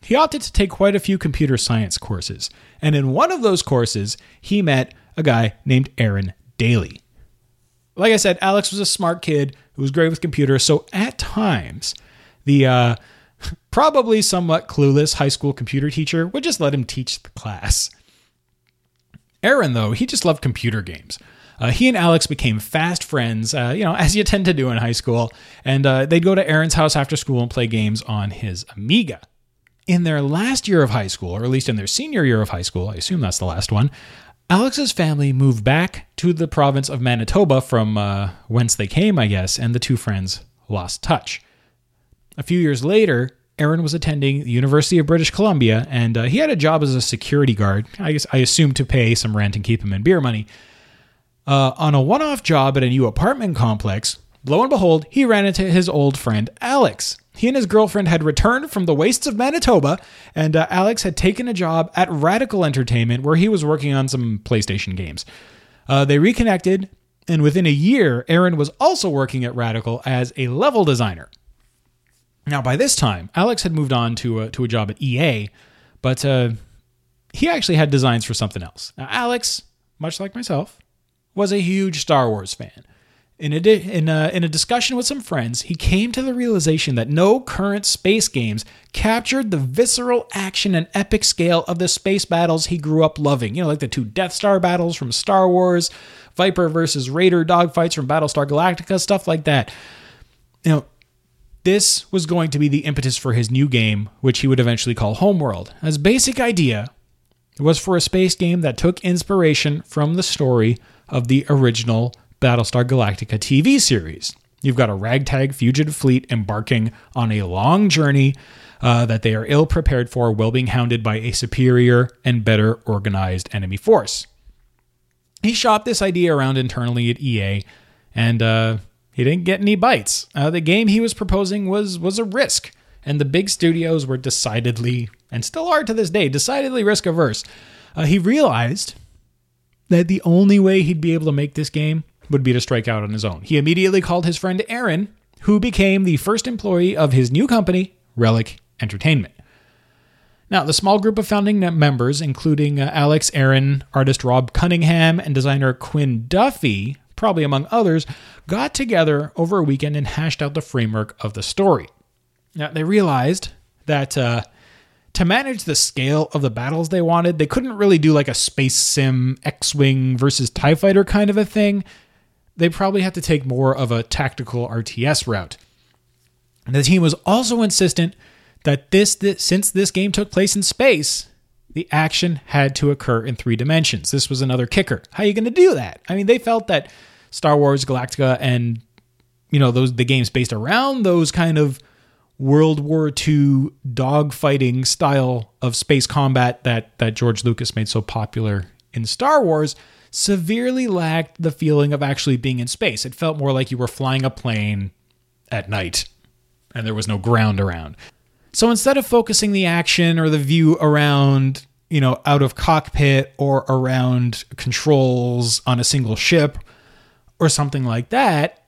he opted to take quite a few computer science courses, and in one of those courses, he met a guy named Aaron Daly. Like I said, Alex was a smart kid who was great with computers, so at times, the uh, probably somewhat clueless high school computer teacher would just let him teach the class. Aaron, though, he just loved computer games. Uh, he and Alex became fast friends, uh, you know, as you tend to do in high school, and uh, they'd go to Aaron's house after school and play games on his Amiga. In their last year of high school, or at least in their senior year of high school, I assume that's the last one, Alex's family moved back to the province of Manitoba from uh, whence they came, I guess, and the two friends lost touch. A few years later, Aaron was attending the University of British Columbia, and uh, he had a job as a security guard. I guess I assume to pay some rent and keep him in beer money. Uh, on a one-off job at a new apartment complex, lo and behold, he ran into his old friend Alex. He and his girlfriend had returned from the wastes of Manitoba, and uh, Alex had taken a job at Radical Entertainment where he was working on some PlayStation games. Uh, they reconnected, and within a year, Aaron was also working at Radical as a level designer. Now, by this time, Alex had moved on to a, to a job at EA, but uh, he actually had designs for something else. Now, Alex, much like myself, was a huge Star Wars fan. In a, di- in, a, in a discussion with some friends, he came to the realization that no current space games captured the visceral action and epic scale of the space battles he grew up loving. You know, like the two Death Star battles from Star Wars, Viper versus Raider dogfights from Battlestar Galactica, stuff like that. You know, this was going to be the impetus for his new game, which he would eventually call Homeworld. His basic idea was for a space game that took inspiration from the story of the original Battlestar Galactica TV series. You've got a ragtag fugitive fleet embarking on a long journey uh, that they are ill prepared for while being hounded by a superior and better organized enemy force. He shopped this idea around internally at EA, and uh, he didn't get any bites. Uh, the game he was proposing was was a risk, and the big studios were decidedly, and still are to this day, decidedly risk averse. Uh, he realized that the only way he'd be able to make this game would be to strike out on his own. He immediately called his friend Aaron, who became the first employee of his new company, Relic Entertainment. Now, the small group of founding members, including uh, Alex, Aaron, artist Rob Cunningham, and designer Quinn Duffy, probably among others, got together over a weekend and hashed out the framework of the story. Now, they realized that uh, to manage the scale of the battles they wanted, they couldn't really do like a space sim X Wing versus TIE fighter kind of a thing. They probably had to take more of a tactical RTS route. And the team was also insistent that this, this since this game took place in space, the action had to occur in three dimensions. This was another kicker. How are you going to do that? I mean, they felt that Star Wars Galactica and you know those the games based around those kind of World War II dogfighting style of space combat that that George Lucas made so popular in Star Wars severely lacked the feeling of actually being in space. It felt more like you were flying a plane at night and there was no ground around. So instead of focusing the action or the view around, you know, out of cockpit or around controls on a single ship or something like that,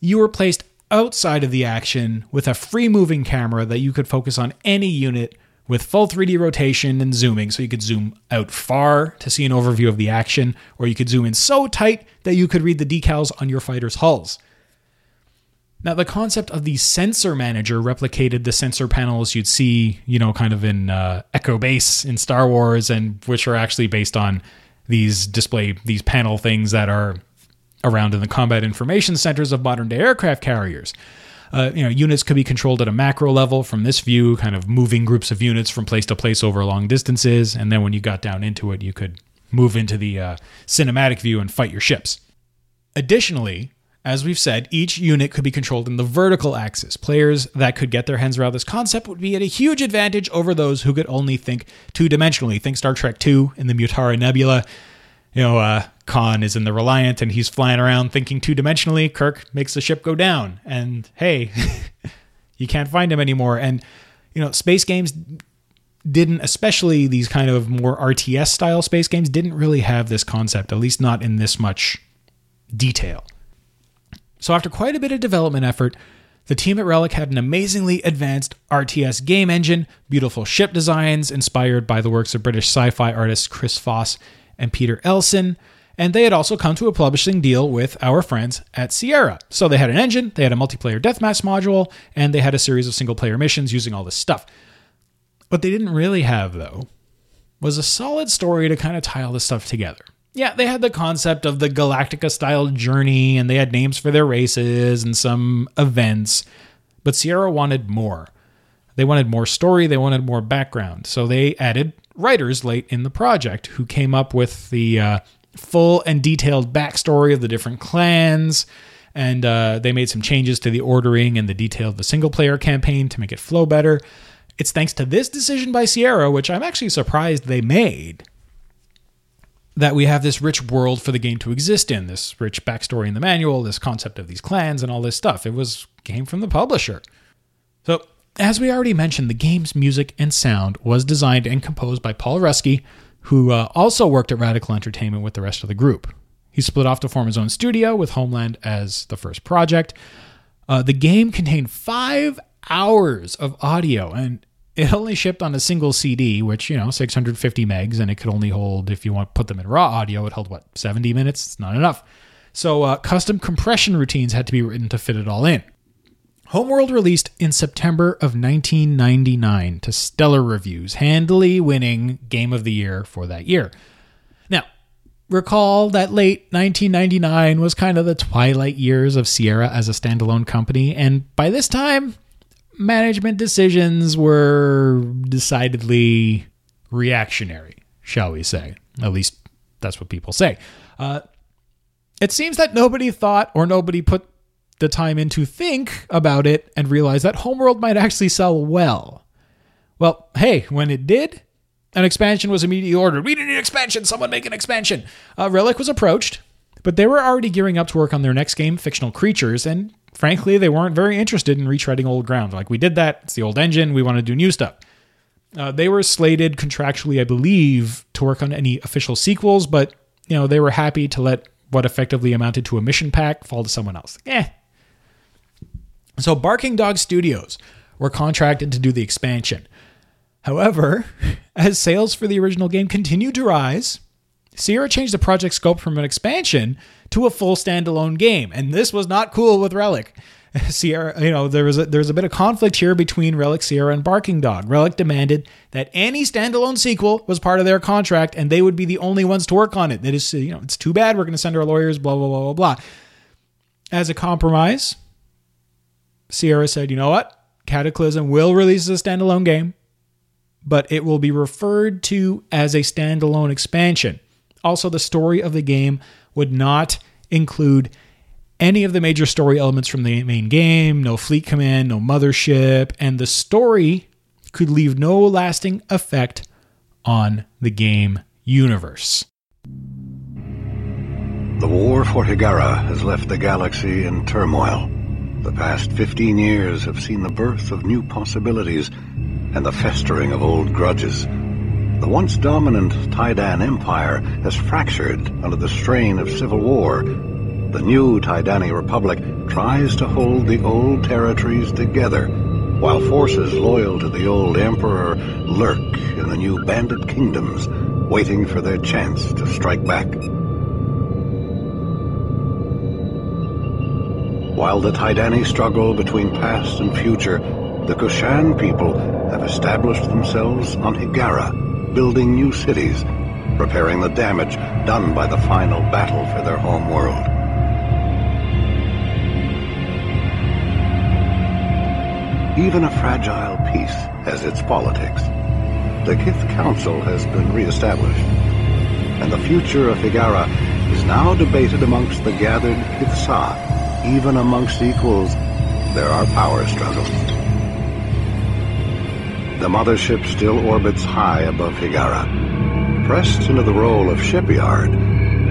you were placed outside of the action with a free moving camera that you could focus on any unit with full 3D rotation and zooming. So you could zoom out far to see an overview of the action, or you could zoom in so tight that you could read the decals on your fighter's hulls. Now, the concept of the sensor manager replicated the sensor panels you'd see, you know, kind of in uh, Echo Base in Star Wars, and which are actually based on these display, these panel things that are around in the combat information centers of modern day aircraft carriers. Uh, you know, units could be controlled at a macro level from this view, kind of moving groups of units from place to place over long distances. And then when you got down into it, you could move into the uh, cinematic view and fight your ships. Additionally, as we've said, each unit could be controlled in the vertical axis. Players that could get their hands around this concept would be at a huge advantage over those who could only think two dimensionally. Think Star Trek II in the Mutara Nebula. You know, uh, Khan is in the Reliant and he's flying around thinking two dimensionally. Kirk makes the ship go down, and hey, you can't find him anymore. And, you know, space games didn't, especially these kind of more RTS style space games, didn't really have this concept, at least not in this much detail. So, after quite a bit of development effort, the team at Relic had an amazingly advanced RTS game engine, beautiful ship designs inspired by the works of British sci fi artists Chris Foss and Peter Elson, and they had also come to a publishing deal with our friends at Sierra. So, they had an engine, they had a multiplayer deathmatch module, and they had a series of single player missions using all this stuff. What they didn't really have, though, was a solid story to kind of tie all this stuff together yeah, they had the concept of the Galactica style journey and they had names for their races and some events, but Sierra wanted more. They wanted more story, they wanted more background. So they added writers late in the project who came up with the uh, full and detailed backstory of the different clans. And uh, they made some changes to the ordering and the detail of the single player campaign to make it flow better. It's thanks to this decision by Sierra, which I'm actually surprised they made, that we have this rich world for the game to exist in, this rich backstory in the manual, this concept of these clans and all this stuff. It was came from the publisher. So, as we already mentioned, the game's music and sound was designed and composed by Paul Ruskay, who uh, also worked at Radical Entertainment with the rest of the group. He split off to form his own studio with Homeland as the first project. Uh, the game contained five hours of audio, and it only shipped on a single CD, which, you know, 650 megs, and it could only hold, if you want to put them in raw audio, it held, what, 70 minutes? It's not enough. So uh, custom compression routines had to be written to fit it all in. Homeworld released in September of 1999 to stellar reviews, handily winning Game of the Year for that year. Now, recall that late 1999 was kind of the twilight years of Sierra as a standalone company, and by this time, management decisions were decidedly reactionary, shall we say. At least that's what people say. Uh, it seems that nobody thought or nobody put the time in to think about it and realize that Homeworld might actually sell well. Well, hey, when it did, an expansion was immediately ordered. We need an expansion. Someone make an expansion. Uh, Relic was approached, but they were already gearing up to work on their next game, Fictional Creatures, and frankly, they weren't very interested in retreading old ground. Like, we did that, it's the old engine, we want to do new stuff. Uh, they were slated contractually, I believe, to work on any official sequels, but you know they were happy to let what effectively amounted to a mission pack fall to someone else. Eh. So Barking Dog Studios were contracted to do the expansion. However, as sales for the original game continued to rise, Sierra changed the project scope from an expansion to a full standalone game, and this was not cool with Relic. Sierra, you know, there was a, there was a bit of conflict here between Relic, Sierra, and Barking Dog. Relic demanded that any standalone sequel was part of their contract, and they would be the only ones to work on it. That is, you know, it's too bad. We're going to send our lawyers. Blah blah blah blah blah. As a compromise, Sierra said, "You know what? Cataclysm will release a standalone game, but it will be referred to as a standalone expansion." Also, the story of the game would not include any of the major story elements from the main game, no fleet command, no mothership, and the story could leave no lasting effect on the game universe. The war for Hiigara has left the galaxy in turmoil. The past 15 years have seen the birth of new possibilities and the festering of old grudges. The once dominant Taiidan Empire has fractured under the strain of civil war. The new Taiidani Republic tries to hold the old territories together, while forces loyal to the old emperor lurk in the new bandit kingdoms, waiting for their chance to strike back. While the Taiidani struggle between past and future, the Kushan people have established themselves on Hiigara, building new cities, repairing the damage done by the final battle for their home world. Even a fragile peace has its politics. The Kiith Council has been reestablished, and the future of Hiigara is now debated amongst the gathered Kithsa. Even amongst equals, there are power struggles. The mothership still orbits high above Hiigara. Pressed into the role of shipyard,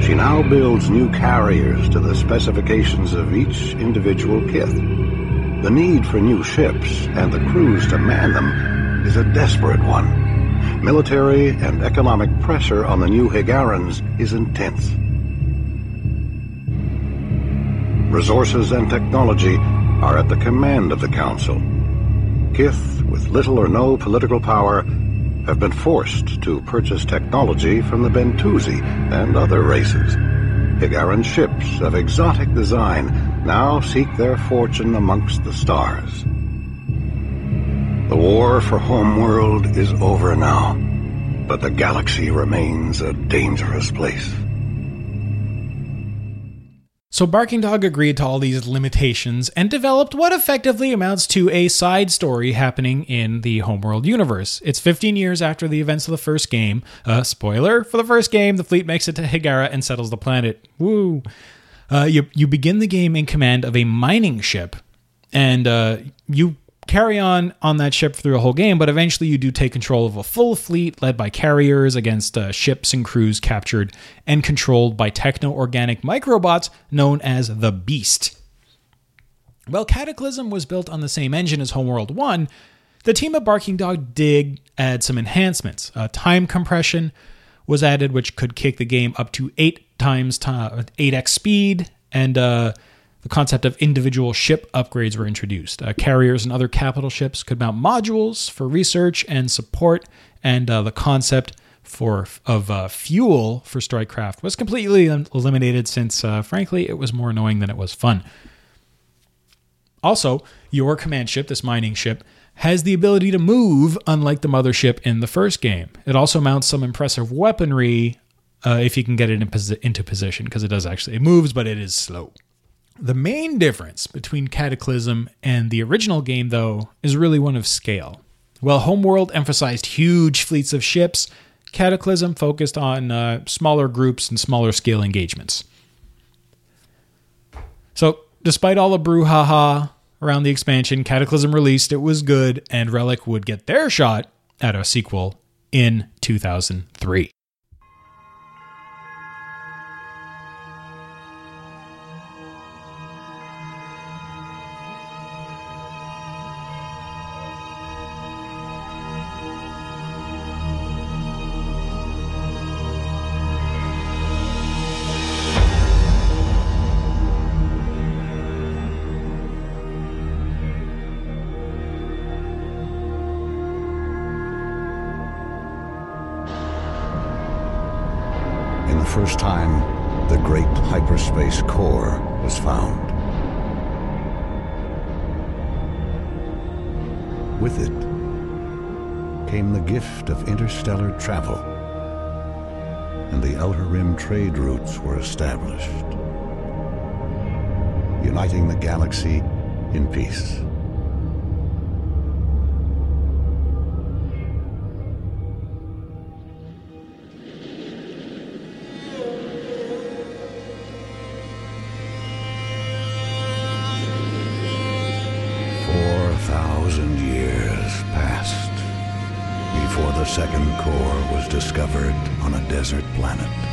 she now builds new carriers to the specifications of each individual Kiith. The need for new ships and the crews to man them is a desperate one. Military and economic pressure on the new Hiigarans is intense. Resources and technology are at the command of the Council. With little or no political power, have been forced to purchase technology from the Bentusi and other races. Hiigaran ships of exotic design now seek their fortune amongst the stars. The war for Homeworld is over now, but the galaxy remains a dangerous place. So Barking Dog agreed to all these limitations and developed what effectively amounts to a side story happening in the Homeworld universe. It's 15 years after the events of the first game. Uh, spoiler for the first game, the fleet makes it to Hiigara and settles the planet. Woo! Uh, you you begin the game in command of a mining ship, and uh, you carry on on that ship through the whole game. But eventually, you do take control of a full fleet led by carriers against uh, ships and crews captured and controlled by techno-organic microbots known as the Beast. Well, Cataclysm was built on the same engine as Homeworld One. The team at Barking Dog did add some enhancements. Uh, time compression was added, which could kick the game up to eight times time, eight x speed, and uh, the concept of individual ship upgrades were introduced. Uh, carriers and other capital ships could mount modules for research and support, and uh, the concept for of uh, fuel for Strikecraft was completely eliminated since, uh, frankly, it was more annoying than it was fun. Also, your command ship, this mining ship, has the ability to move, unlike the mothership in the first game. It also mounts some impressive weaponry uh, if you can get it in posi- into position, because it does actually it moves, but it is slow. The main difference between Cataclysm and the original game, though, is really one of scale. While Homeworld emphasized huge fleets of ships, Cataclysm focused on uh, smaller groups and smaller scale engagements. So, despite all the brouhaha around the expansion, Cataclysm released, it was good, and Relic would get their shot at a sequel in 2003. Core was found. With it came the gift of interstellar travel, and the Outer Rim trade routes were established, uniting the galaxy in peace. Second core was discovered on a desert planet.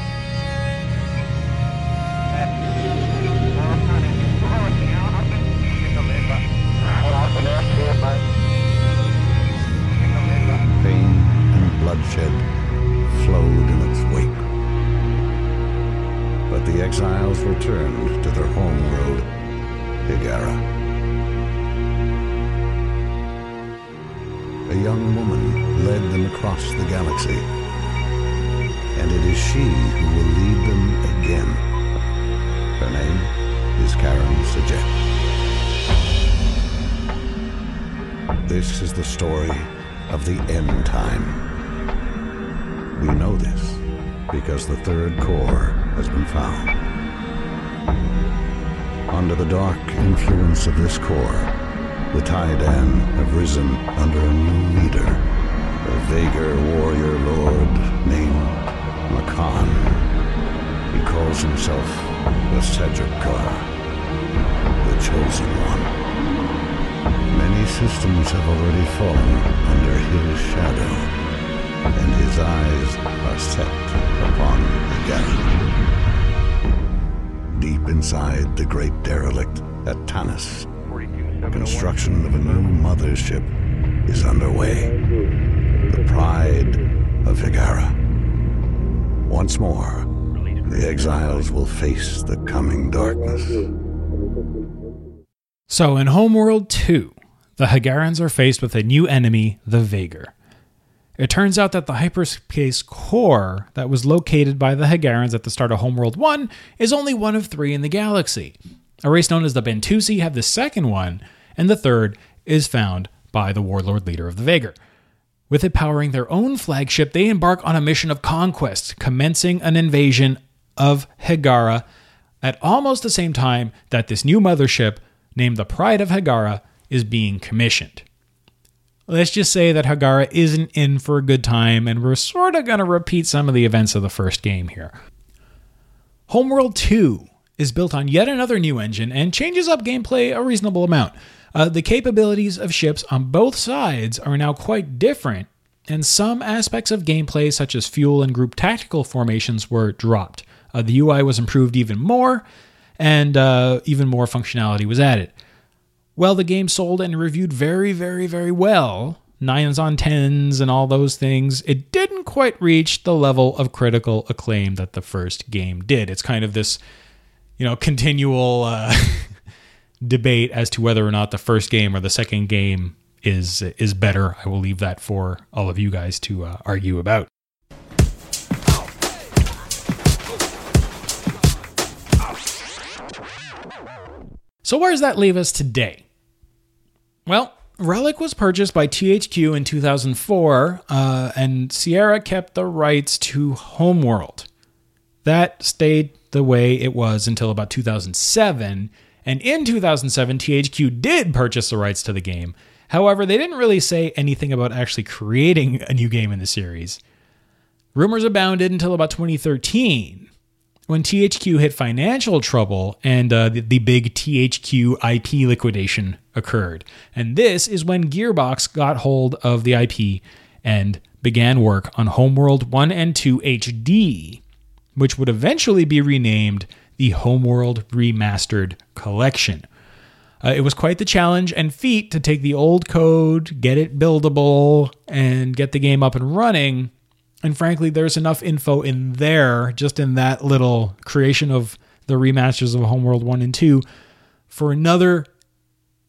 This is the story of the end time. We know this because the third core has been found. Under the dark influence of this core, The Taiidan have risen under a new leader, a Vaygr warrior lord named Makaan. He calls himself the Sedrikar, the Chosen One. Systems have already fallen under his shadow, and his eyes are set upon the Hagara. Deep inside the great derelict at Tanis, construction of a new mothership is underway. The pride of Hiigara. Once more, the exiles will face the coming darkness. So in Homeworld 2, the Hagarans are faced with a new enemy, the Vaygr. It turns out that the hyperspace core that was located by the Hagarans at the start of Homeworld 1 is only one of three in the galaxy. A race known as the Bentusi have the second one, and the third is found by the warlord leader of the Vaygr. With it powering their own flagship, they embark on a mission of conquest, commencing an invasion of Hagara at almost the same time that this new mothership, named the Pride of Hagara, is being commissioned. Let's just say that Hagara isn't in for a good time, and we're sort of going to repeat some of the events of the first game here. Homeworld 2 is built on yet another new engine and changes up gameplay a reasonable amount. Uh, the capabilities of ships on both sides are now quite different, and some aspects of gameplay, such as fuel and group tactical formations, were dropped. Uh, the UI was improved even more, and uh, even more functionality was added. Well, the game sold and reviewed very, very, very well. Nines on tens and all those things. It didn't quite reach the level of critical acclaim that the first game did. It's kind of this, you know, continual uh, debate as to whether or not the first game or the second game is is better. I will leave that for all of you guys to uh, argue about. So where does that leave us today? Well, Relic was purchased by THQ in 2004, uh, and Sierra kept the rights to Homeworld. That stayed the way it was until about 2007, and in 2007, THQ did purchase the rights to the game. However, they didn't really say anything about actually creating a new game in the series. Rumors abounded until about 2013, when THQ hit financial trouble and uh, the, the big THQ IP liquidation occurred. And this is when Gearbox got hold of the IP and began work on Homeworld 1 and 2 HD, which would eventually be renamed the Homeworld Remastered Collection. Uh, it was quite the challenge and feat to take the old code, get it buildable, and get the game up and running. And frankly, there's enough info in there, just in that little creation of the remasters of Homeworld 1 and 2, for another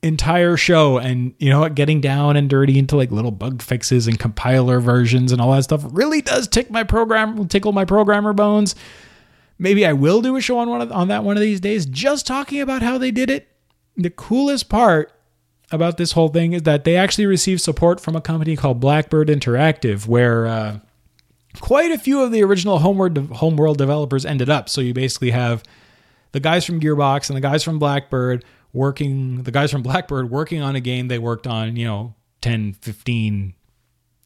entire show. And you know what? Getting down and dirty into like little bug fixes and compiler versions and all that stuff really does tick my program, tickle my programmer bones. Maybe I will do a show on one of, on that one of these days, just talking about how they did it. The coolest part about this whole thing is that they actually received support from a company called Blackbird Interactive, where uh, quite a few of the original Homeworld developers ended up. So you basically have the guys from Gearbox and the guys from Blackbird working the guys from Blackbird working on a game they worked on, you know, 10, 15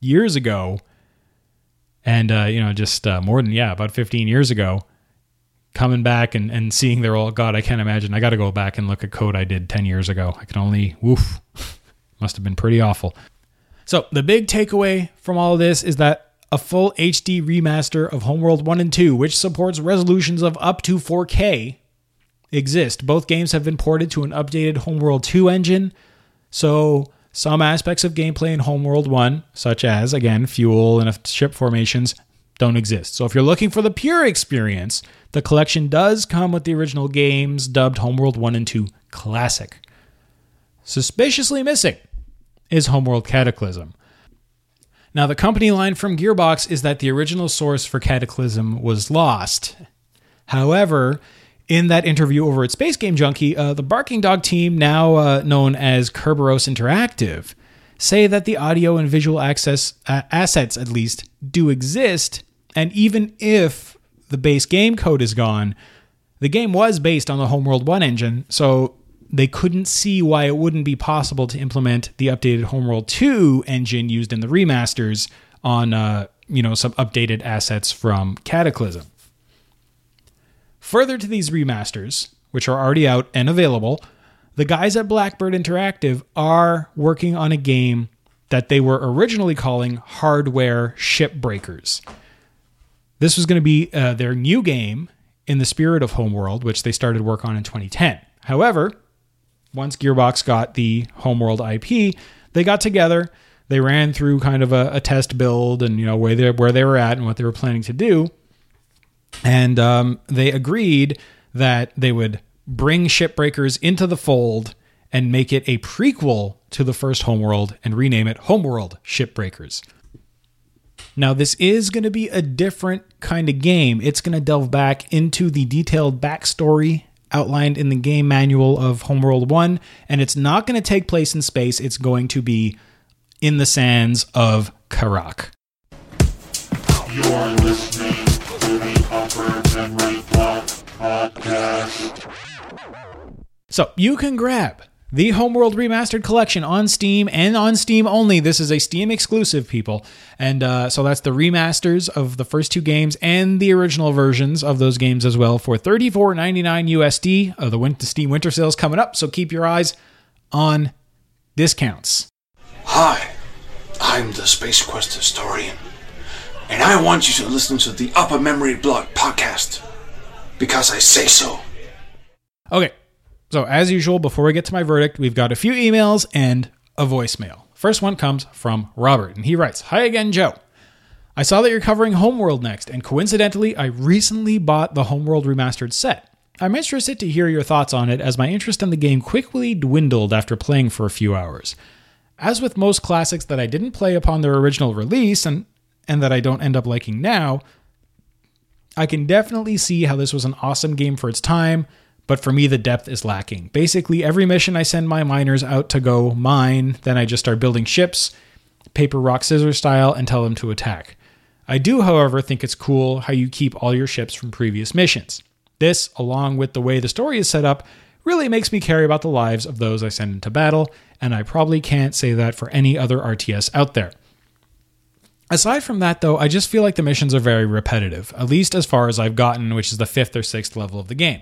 years ago. And uh, you know, just uh, more than yeah, about 15 years ago coming back and, and seeing their old god, I can't imagine. I got to go back and look at code I did 10 years ago. I can only woof. Must have been pretty awful. So, the big takeaway from all of this is that a full HD remaster of Homeworld 1 and 2, which supports resolutions of up to 4K, exist. Both games have been ported to an updated Homeworld 2 engine. So, some aspects of gameplay in Homeworld 1, such as, again, fuel and ship formations, don't exist. So, if you're looking for the pure experience, the collection does come with the original games dubbed Homeworld 1 and 2 Classic. Suspiciously missing is Homeworld Cataclysm. Now, the company line from Gearbox is that the original source for Cataclysm was lost. However, in that interview over at Space Game Junkie, uh, the Barking Dog team, now uh, known as Kerberos Interactive, say that the audio and visual access uh, assets, at least, do exist, and even if the base game code is gone, the game was based on the Homeworld 1 engine, so they couldn't see why it wouldn't be possible to implement the updated Homeworld 2 engine used in the remasters on uh, you know some updated assets from Cataclysm. Further to these remasters, which are already out and available, the guys at Blackbird Interactive are working on a game that they were originally calling Hardware Shipbreakers. This was going to be uh, their new game in the spirit of Homeworld, which they started work on in 2010. However, once Gearbox got the Homeworld IP, they got together, they ran through kind of a, a test build and you know where they where they were at and what they were planning to do, and um, they agreed that they would bring Shipbreakers into the fold and make it a prequel to the first Homeworld and rename it Homeworld Shipbreakers. Now, this is going to be a different kind of game. It's going to delve back into the detailed backstory outlined in the game manual of Homeworld 1, and it's not going to take place in space. It's going to be in the sands of Kharak. You're listening to the Upper Memory Block Podcast. So you can grab the Homeworld Remastered Collection on Steam and on Steam only. This is a Steam exclusive, people. And uh, so that's the remasters of the first two games and the original versions of those games as well for $34.99 USD. Uh, the winter Steam winter sales coming up, so keep your eyes on discounts. Hi, I'm the Space Quest historian, and I want you to listen to the Upper Memory Block podcast because I say so. Okay, so as usual, before we get to my verdict, we've got a few emails and a voicemail. First one comes from Robert, and he writes Hi again, Joe. I saw that you're covering Homeworld next, and coincidentally, I recently bought the Homeworld Remastered set. I'm interested to hear your thoughts on it, as my interest in the game quickly dwindled after playing for a few hours. As with most classics that I didn't play upon their original release and, and that I don't end up liking now, I can definitely see how this was an awesome game for its time, but for me, the depth is lacking. Basically, every mission I send my miners out to go mine, then I just start building ships, paper, rock, scissors style, and tell them to attack. I do, however, think it's cool how you keep all your ships from previous missions. This, along with the way the story is set up, really makes me care about the lives of those I send into battle, and I probably can't say that for any other RTS out there. Aside from that, though, I just feel like the missions are very repetitive, at least as far as I've gotten, which is the fifth or sixth level of the game.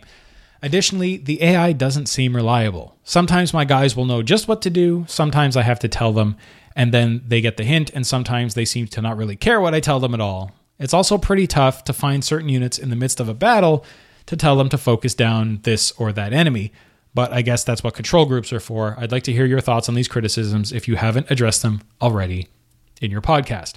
Additionally, the AI doesn't seem reliable. Sometimes my guys will know just what to do, sometimes I have to tell them, and then they get the hint, and sometimes they seem to not really care what I tell them at all. It's also pretty tough to find certain units in the midst of a battle to tell them to focus down this or that enemy, but I guess that's what control groups are for. I'd like to hear your thoughts on these criticisms if you haven't addressed them already in your podcast.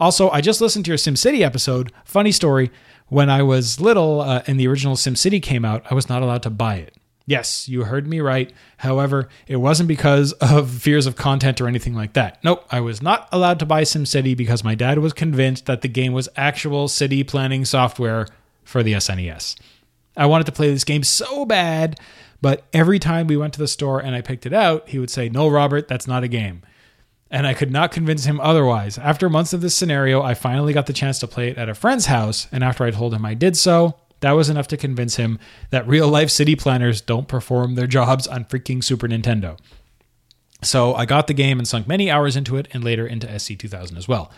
Also, I just listened to your SimCity episode. Funny story. When I was little uh, and the original SimCity came out, I was not allowed to buy it. Yes, you heard me right. However, it wasn't because of fears of content or anything like that. Nope, I was not allowed to buy SimCity because my dad was convinced that the game was actual city planning software for the SNES. I wanted to play this game so bad, but every time we went to the store and I picked it out, he would say, No, Robert, that's not a game and I could not convince him otherwise. After months of this scenario, I finally got the chance to play it at a friend's house, and after I told him I did so, that was enough to convince him that real life city planners don't perform their jobs on freaking Super Nintendo. So I got the game and sunk many hours into it and later into SC2000 as well.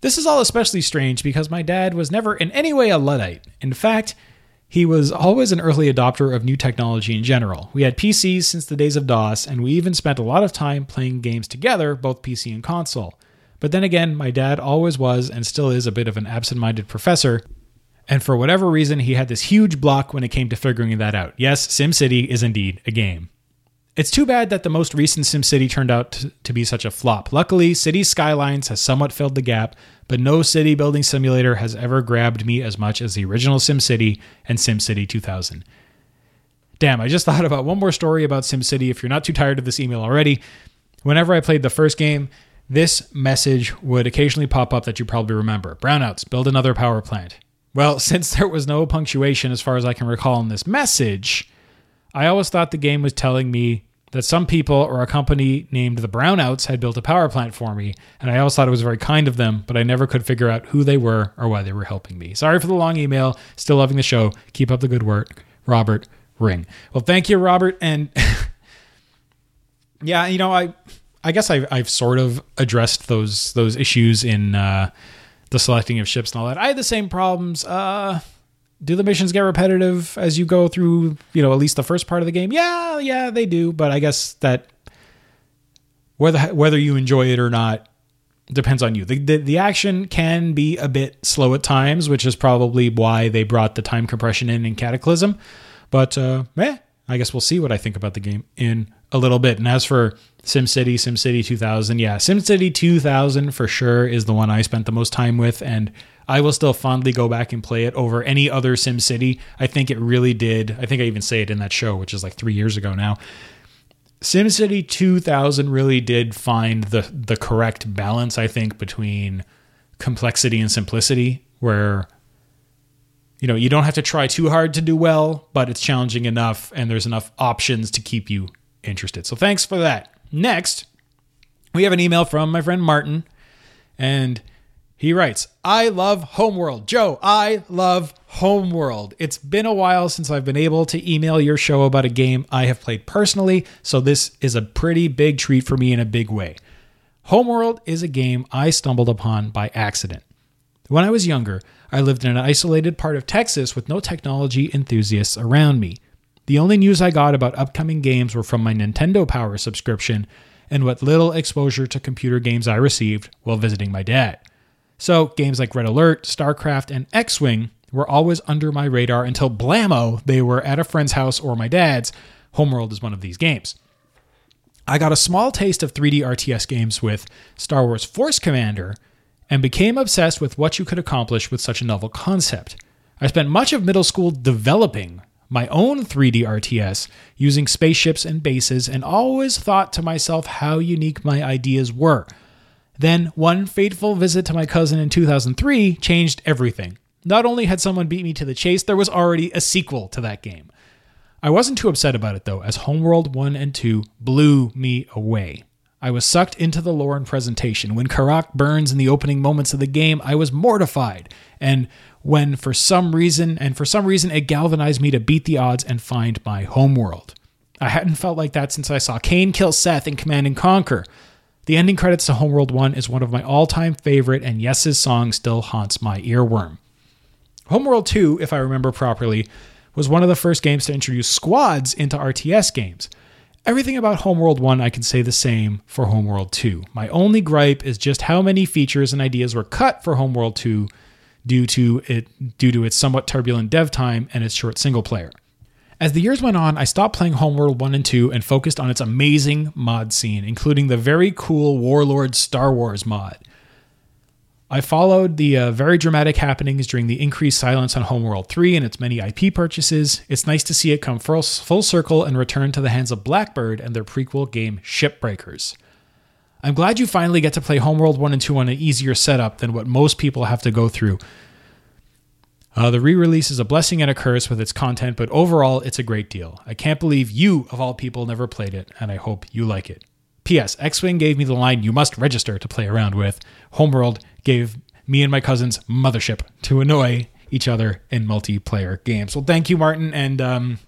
This is all especially strange because my dad was never in any way a Luddite. In fact, he was always an early adopter of new technology in general. We had PCs since the days of DOS, and we even spent a lot of time playing games together, both PC and console. But then again, my dad always was and still is a bit of an absent minded professor, and for whatever reason, he had this huge block when it came to figuring that out. Yes, SimCity is indeed a game. It's too bad that the most recent SimCity turned out to, be such a flop. Luckily, City Skylines has somewhat filled the gap, but no city building simulator has ever grabbed me as much as the original SimCity and SimCity 2000. Damn, I just thought about one more story about SimCity if you're not too tired of this email already. Whenever I played the first game, this message would occasionally pop up that you probably remember Brownouts, build another power plant. Well, since there was no punctuation as far as I can recall in this message, I always thought the game was telling me that some people or a company named the Brownouts had built a power plant for me, and I always thought it was very kind of them, but I never could figure out who they were or why they were helping me. Sorry for the long email. Still loving the show. Keep up the good work. Robert ring. Well, thank you, Robert. And yeah, you know, I I guess I've I've sort of addressed those those issues in uh, the selecting of ships and all that. I had the same problems. Uh, do the missions get repetitive as you go through? You know, at least the first part of the game. Yeah, yeah, they do. But I guess that whether whether you enjoy it or not depends on you. The, the the action can be a bit slow at times, which is probably why they brought the time compression in in Cataclysm. But uh, eh, I guess we'll see what I think about the game in a little bit. And as for SimCity, SimCity 2000, yeah, SimCity 2000 for sure is the one I spent the most time with, and I will still fondly go back and play it over any other SimCity. I think it really did. I think I even say it in that show, which is like three years ago now. SimCity 2000 really did find the the correct balance, I think, between complexity and simplicity, where you know you don't have to try too hard to do well, but it's challenging enough, and there's enough options to keep you interested. So thanks for that. Next, we have an email from my friend Martin, and he writes, I love Homeworld. Joe, I love Homeworld. It's been a while since I've been able to email your show about a game I have played personally, so this is a pretty big treat for me in a big way. Homeworld is a game I stumbled upon by accident. When I was younger, I lived in an isolated part of Texas with no technology enthusiasts around me. The only news I got about upcoming games were from my Nintendo Power subscription and what little exposure to computer games I received while visiting my dad. So, games like Red Alert, StarCraft, and X Wing were always under my radar until blammo, they were at a friend's house or my dad's. Homeworld is one of these games. I got a small taste of 3D RTS games with Star Wars Force Commander and became obsessed with what you could accomplish with such a novel concept. I spent much of middle school developing my own 3D RTS using spaceships and bases and always thought to myself how unique my ideas were. Then, one fateful visit to my cousin in 2003 changed everything. Not only had someone beat me to the chase, there was already a sequel to that game. I wasn't too upset about it though, as Homeworld 1 and 2 blew me away. I was sucked into the lore and presentation. When Kharak burns in the opening moments of the game, I was mortified. And when for some reason, and for some reason, it galvanized me to beat the odds and find my homeworld. I hadn't felt like that since I saw Kane kill Seth in Command and Conquer. The ending credits to Homeworld 1 is one of my all time favorite, and Yes's song still haunts my earworm. Homeworld 2, if I remember properly, was one of the first games to introduce squads into RTS games. Everything about Homeworld 1 I can say the same for Homeworld 2. My only gripe is just how many features and ideas were cut for Homeworld 2 due to it due to its somewhat turbulent dev time and its short single player. As the years went on, I stopped playing Homeworld 1 and 2 and focused on its amazing mod scene, including the very cool Warlord Star Wars mod. I followed the uh, very dramatic happenings during the increased silence on Homeworld 3 and its many IP purchases. It's nice to see it come full, full circle and return to the hands of Blackbird and their prequel game Shipbreakers. I'm glad you finally get to play Homeworld 1 and 2 on an easier setup than what most people have to go through. Uh, the re release is a blessing and a curse with its content, but overall, it's a great deal. I can't believe you, of all people, never played it, and I hope you like it. P.S. X Wing gave me the line you must register to play around with. Homeworld gave me and my cousins Mothership to annoy each other in multiplayer games. Well, thank you, Martin. And um,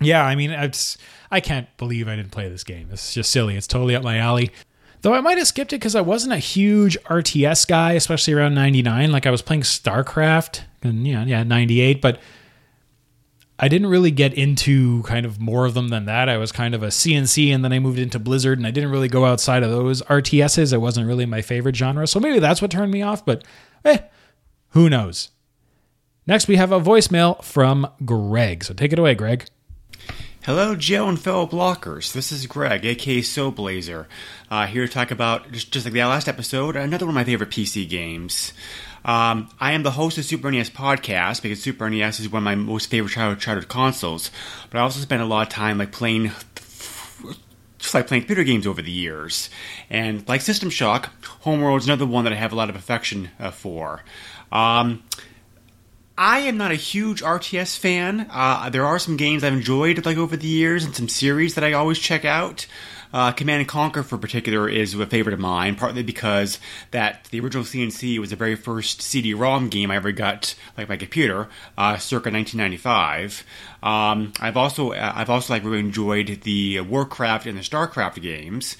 yeah, I mean, it's, I can't believe I didn't play this game. It's just silly. It's totally up my alley. Though I might have skipped it because I wasn't a huge RTS guy, especially around 99. Like I was playing StarCraft and yeah, yeah, 98, but I didn't really get into kind of more of them than that. I was kind of a CNC and then I moved into Blizzard and I didn't really go outside of those RTSs. It wasn't really my favorite genre. So maybe that's what turned me off, but eh, who knows? Next, we have a voicemail from Greg. So take it away, Greg. Hello, Joe and fellow blockers. This is Greg, aka Soulblazer, uh, here to talk about, just, just like the last episode, another one of my favorite PC games. Um, I am the host of Super NES podcast because Super NES is one of my most favorite childhood, childhood consoles. But I also spend a lot of time like playing, just like playing computer games over the years. And like System Shock, Homeworld is another one that I have a lot of affection uh, for. Um, I am not a huge RTS fan. Uh, there are some games I've enjoyed like over the years and some series that I always check out. Uh, Command and Conquer, for particular, is a favorite of mine, partly because that the original CNC was the very first CD-ROM game I ever got, like my computer, uh, circa 1995. Um, I've also uh, I've also like really enjoyed the Warcraft and the Starcraft games.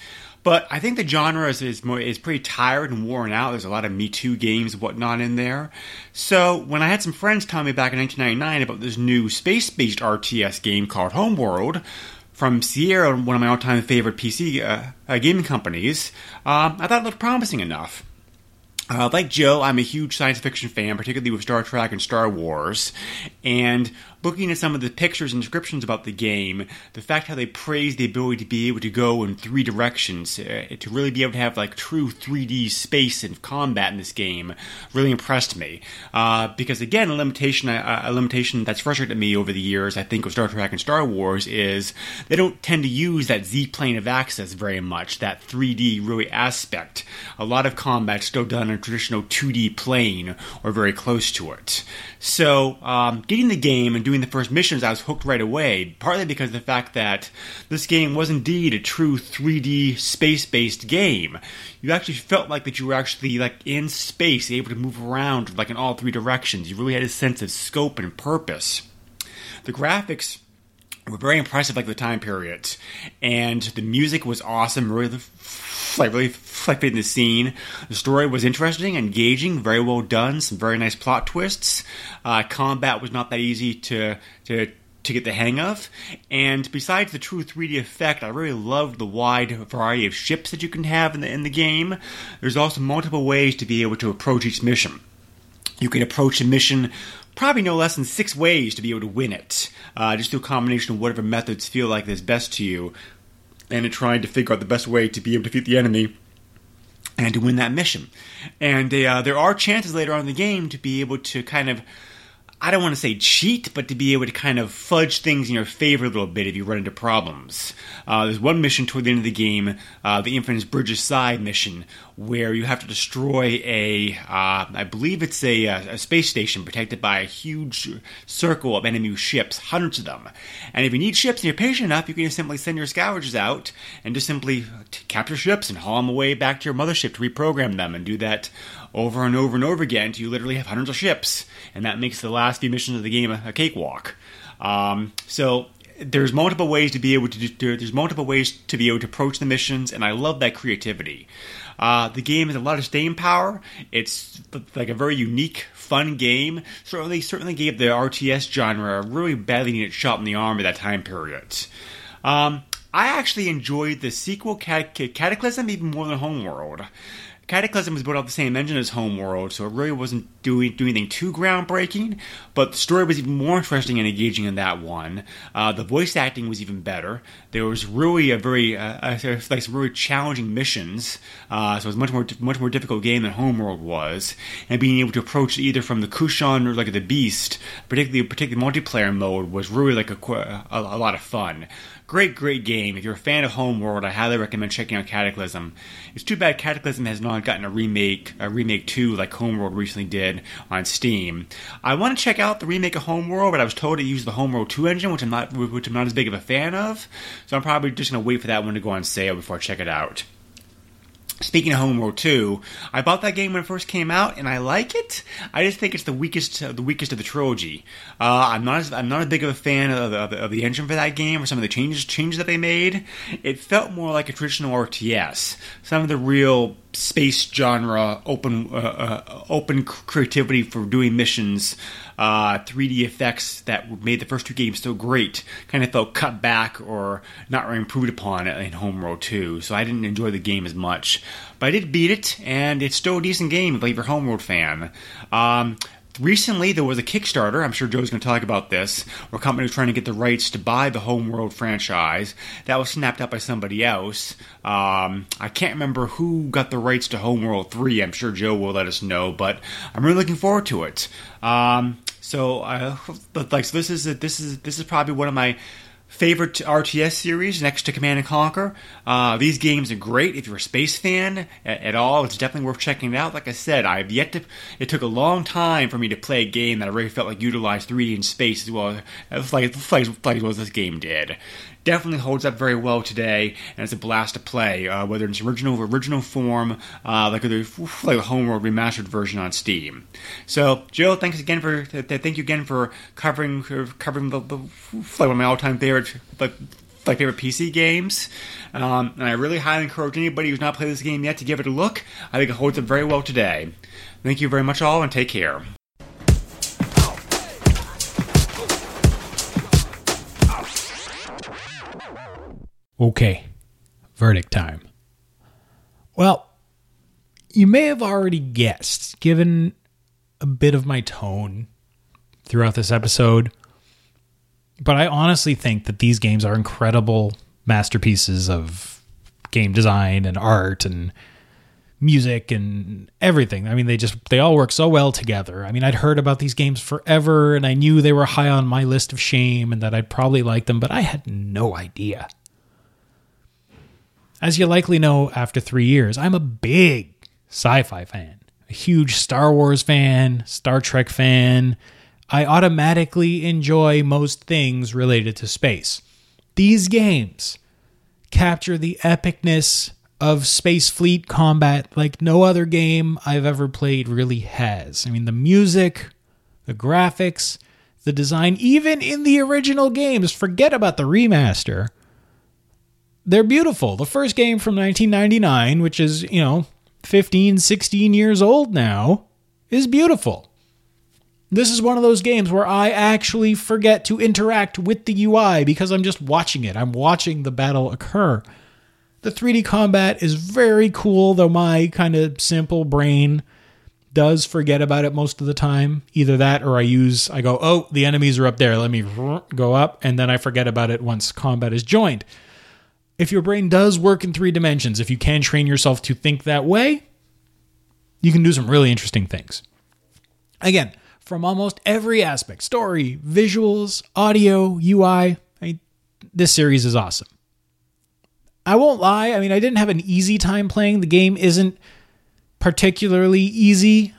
But I think the genre is, is, more, is pretty tired and worn out. There's a lot of Me Too games and whatnot in there. So when I had some friends tell me back in 1999 about this new space-based RTS game called Homeworld from Sierra, one of my all-time favorite PC uh, uh, gaming companies, um, I thought it looked promising enough. Uh, like Joe, I'm a huge science fiction fan, particularly with Star Trek and Star Wars. And looking at some of the pictures and descriptions about the game, the fact how they praise the ability to be able to go in three directions, uh, to really be able to have like true 3D space and combat in this game, really impressed me. Uh, because again, a limitation, a, a limitation that's frustrated me over the years, I think, with Star Trek and Star Wars is they don't tend to use that Z plane of access very much, that 3D really aspect. A lot of combat still done in a traditional 2D plane or very close to it. So, um, getting the game and doing the first missions, I was hooked right away, partly because of the fact that this game was indeed a true 3D space-based game. You actually felt like that you were actually like in space, able to move around like in all three directions. You really had a sense of scope and purpose. The graphics were very impressive like the time period and the music was awesome really like really like in the scene the story was interesting engaging very well done some very nice plot twists uh, combat was not that easy to to to get the hang of. And besides the true 3D effect, I really loved the wide variety of ships that you can have in the in the game. There's also multiple ways to be able to approach each mission. You can approach a mission probably no less than six ways to be able to win it, uh, just through a combination of whatever methods feel like is best to you, and in trying to figure out the best way to be able to defeat the enemy and to win that mission. And uh, there are chances later on in the game to be able to kind of I don't want to say cheat, but to be able to kind of fudge things in your favor a little bit if you run into problems. Uh, there's one mission toward the end of the game, uh, the Infamous Bridge of Sighs mission, where you have to destroy a, uh, I believe it's a, a, space station protected by a huge circle of enemy ships, hundreds of them. And if you need ships and you're patient enough, you can just simply send your scavengers out and just simply capture ships and haul them away back to your mothership to reprogram them and do that over and over and over again until you literally have hundreds of ships. And that makes the last few missions of the game a, a cakewalk. Um, so there's multiple ways to be able to do, there's multiple ways to be able to approach the missions, and I love that creativity. Uh, the game has a lot of staying power. It's like a very unique, fun game. Certainly, certainly gave the RTS genre a really badly needed shot in the arm at that time period. Um, I actually enjoyed the sequel Cataclysm even more than Homeworld. Cataclysm was built off the same engine as Homeworld, so it really wasn't doing, doing anything too groundbreaking, but the story was even more interesting and engaging in that one. Uh, the voice acting was even better. There was really a very, uh, like some really challenging missions, uh, so it was much more, much more difficult game than Homeworld was, and being able to approach it either from the Kushan or like the Beast, particularly, particularly multiplayer mode, was really like a, a, a lot of fun. Great, great game. If you're a fan of Homeworld, I highly recommend checking out Cataclysm. It's too bad Cataclysm has not gotten a remake, a remake two like Homeworld recently did on Steam. I want to check out the remake of Homeworld, but I was told to use the Homeworld two engine, which I'm not, which I'm not as big of a fan of. So I'm probably just gonna wait for that one to go on sale before I check it out. Speaking of Homeworld 2, I bought that game when it first came out, and I like it. I just think it's the weakest, uh, the weakest of the trilogy. Uh, I'm not, as, I'm not as big of a fan of the, of the, of, the, engine for that game or some of the changes, changes that they made. It felt more like a traditional RTS. Some of the real space genre, open, uh, uh, open creativity for doing missions, uh, 3D effects that made the first two games so great, kind of felt cut back or not really improved upon in Home Homeworld 2. So I didn't enjoy the game as much. But I did beat it, and it's still a decent game if you're a Homeworld fan. Um, recently there was a Kickstarter. I'm sure Joe's going to talk about this, where a company was trying to get the rights to buy the Homeworld franchise. That was snapped up by somebody else. Um, I can't remember who got the rights to Homeworld 3. I'm sure Joe will let us know, but I'm really looking forward to it. Um, so, uh, like, so this is this is this is probably one of my favorite RTS series next to Command and Conquer. Uh, these games are great if you're a space fan at, at, all. It's definitely worth checking out. Like I said, I've yet to. It took a long time for me to play a game that I really felt like utilized 3D in space as well as like, like, like as this game did definitely holds up very well today, and it's a blast to play. Uh, whether it's original original form, uh, like the like the Homeworld remastered version on Steam. So, Joe, thanks again for thank you again for covering covering the, the like one of my all time favorite like like favorite PC games. Um, and I really highly encourage anybody who's not played this game yet to give it a look. I think it holds up very well today. Thank you very much, all, and take care. Okay, verdict time. Well, you may have already guessed, given a bit of my tone throughout this episode, but I honestly think that these games are incredible masterpieces of game design and art and music and everything. I mean, they just they all work so well together. I mean, I'd heard about these games forever and I knew they were high on my list of shame and that I'd probably like them, but I had no idea. As you likely know after 3 years, I'm a big sci-fi fan. A huge Star Wars fan, Star Trek fan. I automatically enjoy most things related to space. These games capture the epicness of space fleet combat like no other game I've ever played really has. I mean, the music, the graphics, the design, even in the original games, forget about the remaster. They're beautiful. The first game from 1999, which is, you know, 15, 16 years old now, is beautiful. This is one of those games where I actually forget to interact with the UI because I'm just watching it. I'm watching the battle occur. The 3D combat is very cool, though my kind of simple brain does forget about it most of the time. Either that or I use, I go, oh, the enemies are up there. Let me go up, and then I forget about it once combat is joined. If your brain does work in three dimensions, if you can train yourself to think that way, you can do some really interesting things. Again, from almost every aspect story, visuals, audio, UI. I, this series is awesome. I won't lie, I mean, I didn't have an easy time playing. The game isn't particularly easy.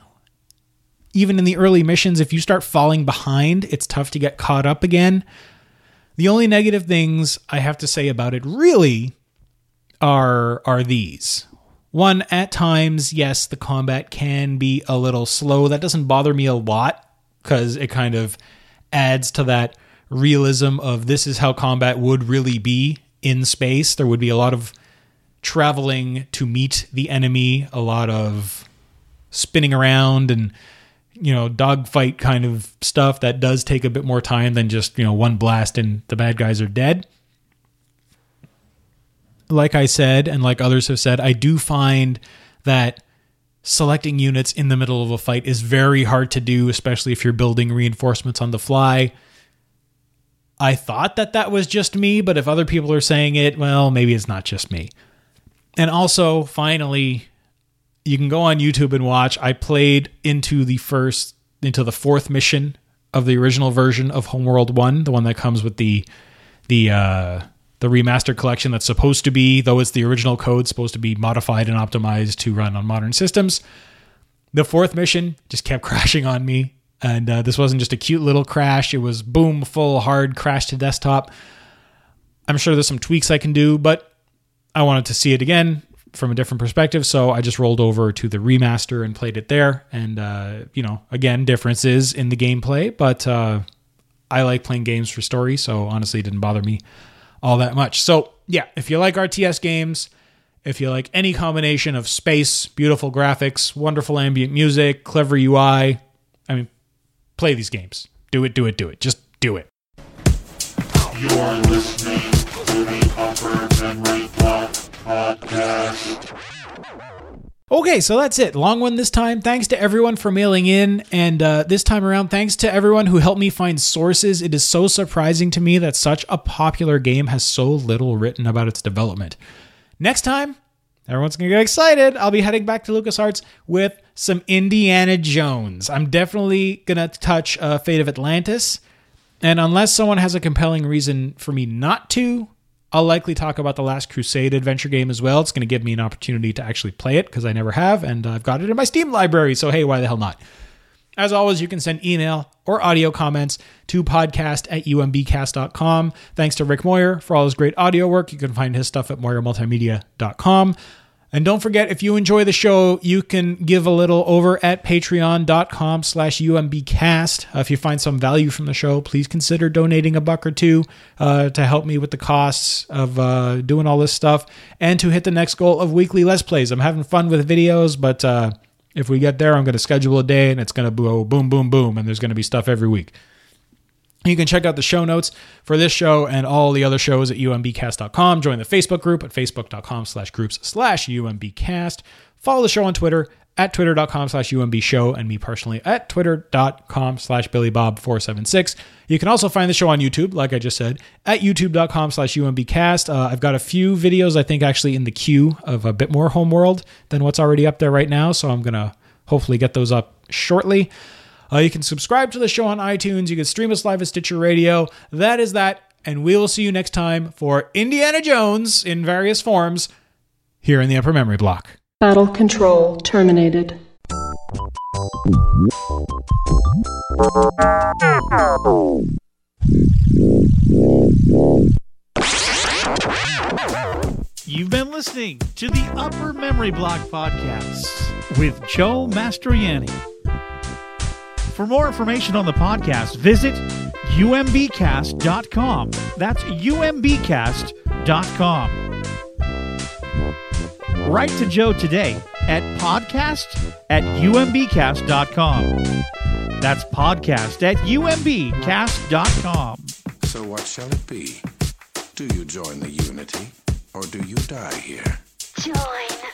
Even in the early missions, if you start falling behind, it's tough to get caught up again. The only negative things I have to say about it really are are these. One, at times, yes, the combat can be a little slow. That doesn't bother me a lot because it kind of adds to that realism of this is how combat would really be in space. There would be a lot of traveling to meet the enemy, a lot of spinning around and you know dogfight kind of stuff that does take a bit more time than just you know one blast and the bad guys are dead like I said, and like others have said, I do find that selecting units in the middle of a fight is very hard to do, especially if you're building reinforcements on the fly. I thought that that was just me, but if other people are saying it, well, maybe it's not just me. And also, finally, you can go on YouTube and watch. I played into the first, into the fourth mission of the original version of Homeworld One, the one that comes with the the uh, the remastered collection that's supposed to be, though it's the original code, supposed to be modified and optimized to run on modern systems. The fourth mission just kept crashing on me. And uh, this wasn't just a cute little crash, it was boom, full, hard crash to desktop. I'm sure there's some tweaks I can do, but I wanted to see it again from a different perspective. So I just rolled over to the remaster and played it there. And, uh, you know, again, differences in the gameplay, but uh, I like playing games for story. So honestly, it didn't bother me all that much. So, yeah, if you like RTS games, if you like any combination of space, beautiful graphics, wonderful ambient music, clever UI, I mean, play these games. Do it, do it, do it. Just do it. You're listening to the Upper Podcast. Okay, so that's it. Long one this time. Thanks to everyone for mailing in. And uh, this time around, thanks to everyone who helped me find sources. It is so surprising to me that such a popular game has so little written about its development. Next time, everyone's going to get excited. I'll be heading back to LucasArts with some Indiana Jones. I'm definitely going to touch uh, Fate of Atlantis. And unless someone has a compelling reason for me not to, I'll likely talk about the Last Crusade adventure game as well. It's going to give me an opportunity to actually play it because I never have, and uh, I've got it in my Steam library. So, hey, why the hell not? As always, you can send email or audio comments to podcast at umbcast.com. Thanks to Rick Moyer for all his great audio work. You can find his stuff at moyermultimedia.com. And don't forget, if you enjoy the show, you can give a little over at patreon.com slash umbcast. Uh, if you find some value from the show, please consider donating a buck or two uh, to help me with the costs of uh, doing all this stuff and to hit the next goal of weekly Let's Plays. I'm having fun with videos, but uh, if we get there, I'm going to schedule a day and it's going to go boom, boom, boom, and there's going to be stuff every week. You can check out the show notes for this show and all the other shows at umbcast.com. Join the Facebook group at facebook.com slash groups slash umbcast. Follow the show on Twitter at twitter.com slash umbshow and me personally at twitter.com slash billybob476. You can also find the show on YouTube, like I just said, at youtube.com slash umbcast. Uh, I've got a few videos, I think, actually in the queue of a bit more homeworld than what's already up there right now, so I'm to hopefully get those up shortly. Uh, you can subscribe to the show on iTunes. You can stream us live at Stitcher Radio. That is that. And we will see you next time for Indiana Jones in various forms here in the upper memory block. Battle control terminated. You've been listening to the Upper Memory Block Podcast with Joe Mastriani. For more information on the podcast, visit umbcast.com. That's umbcast.com. Write to Joe today at podcast at umbcast.com. That's podcast at umbcast.com. So what shall it be? Do you join the Unity, or do you die here? Join.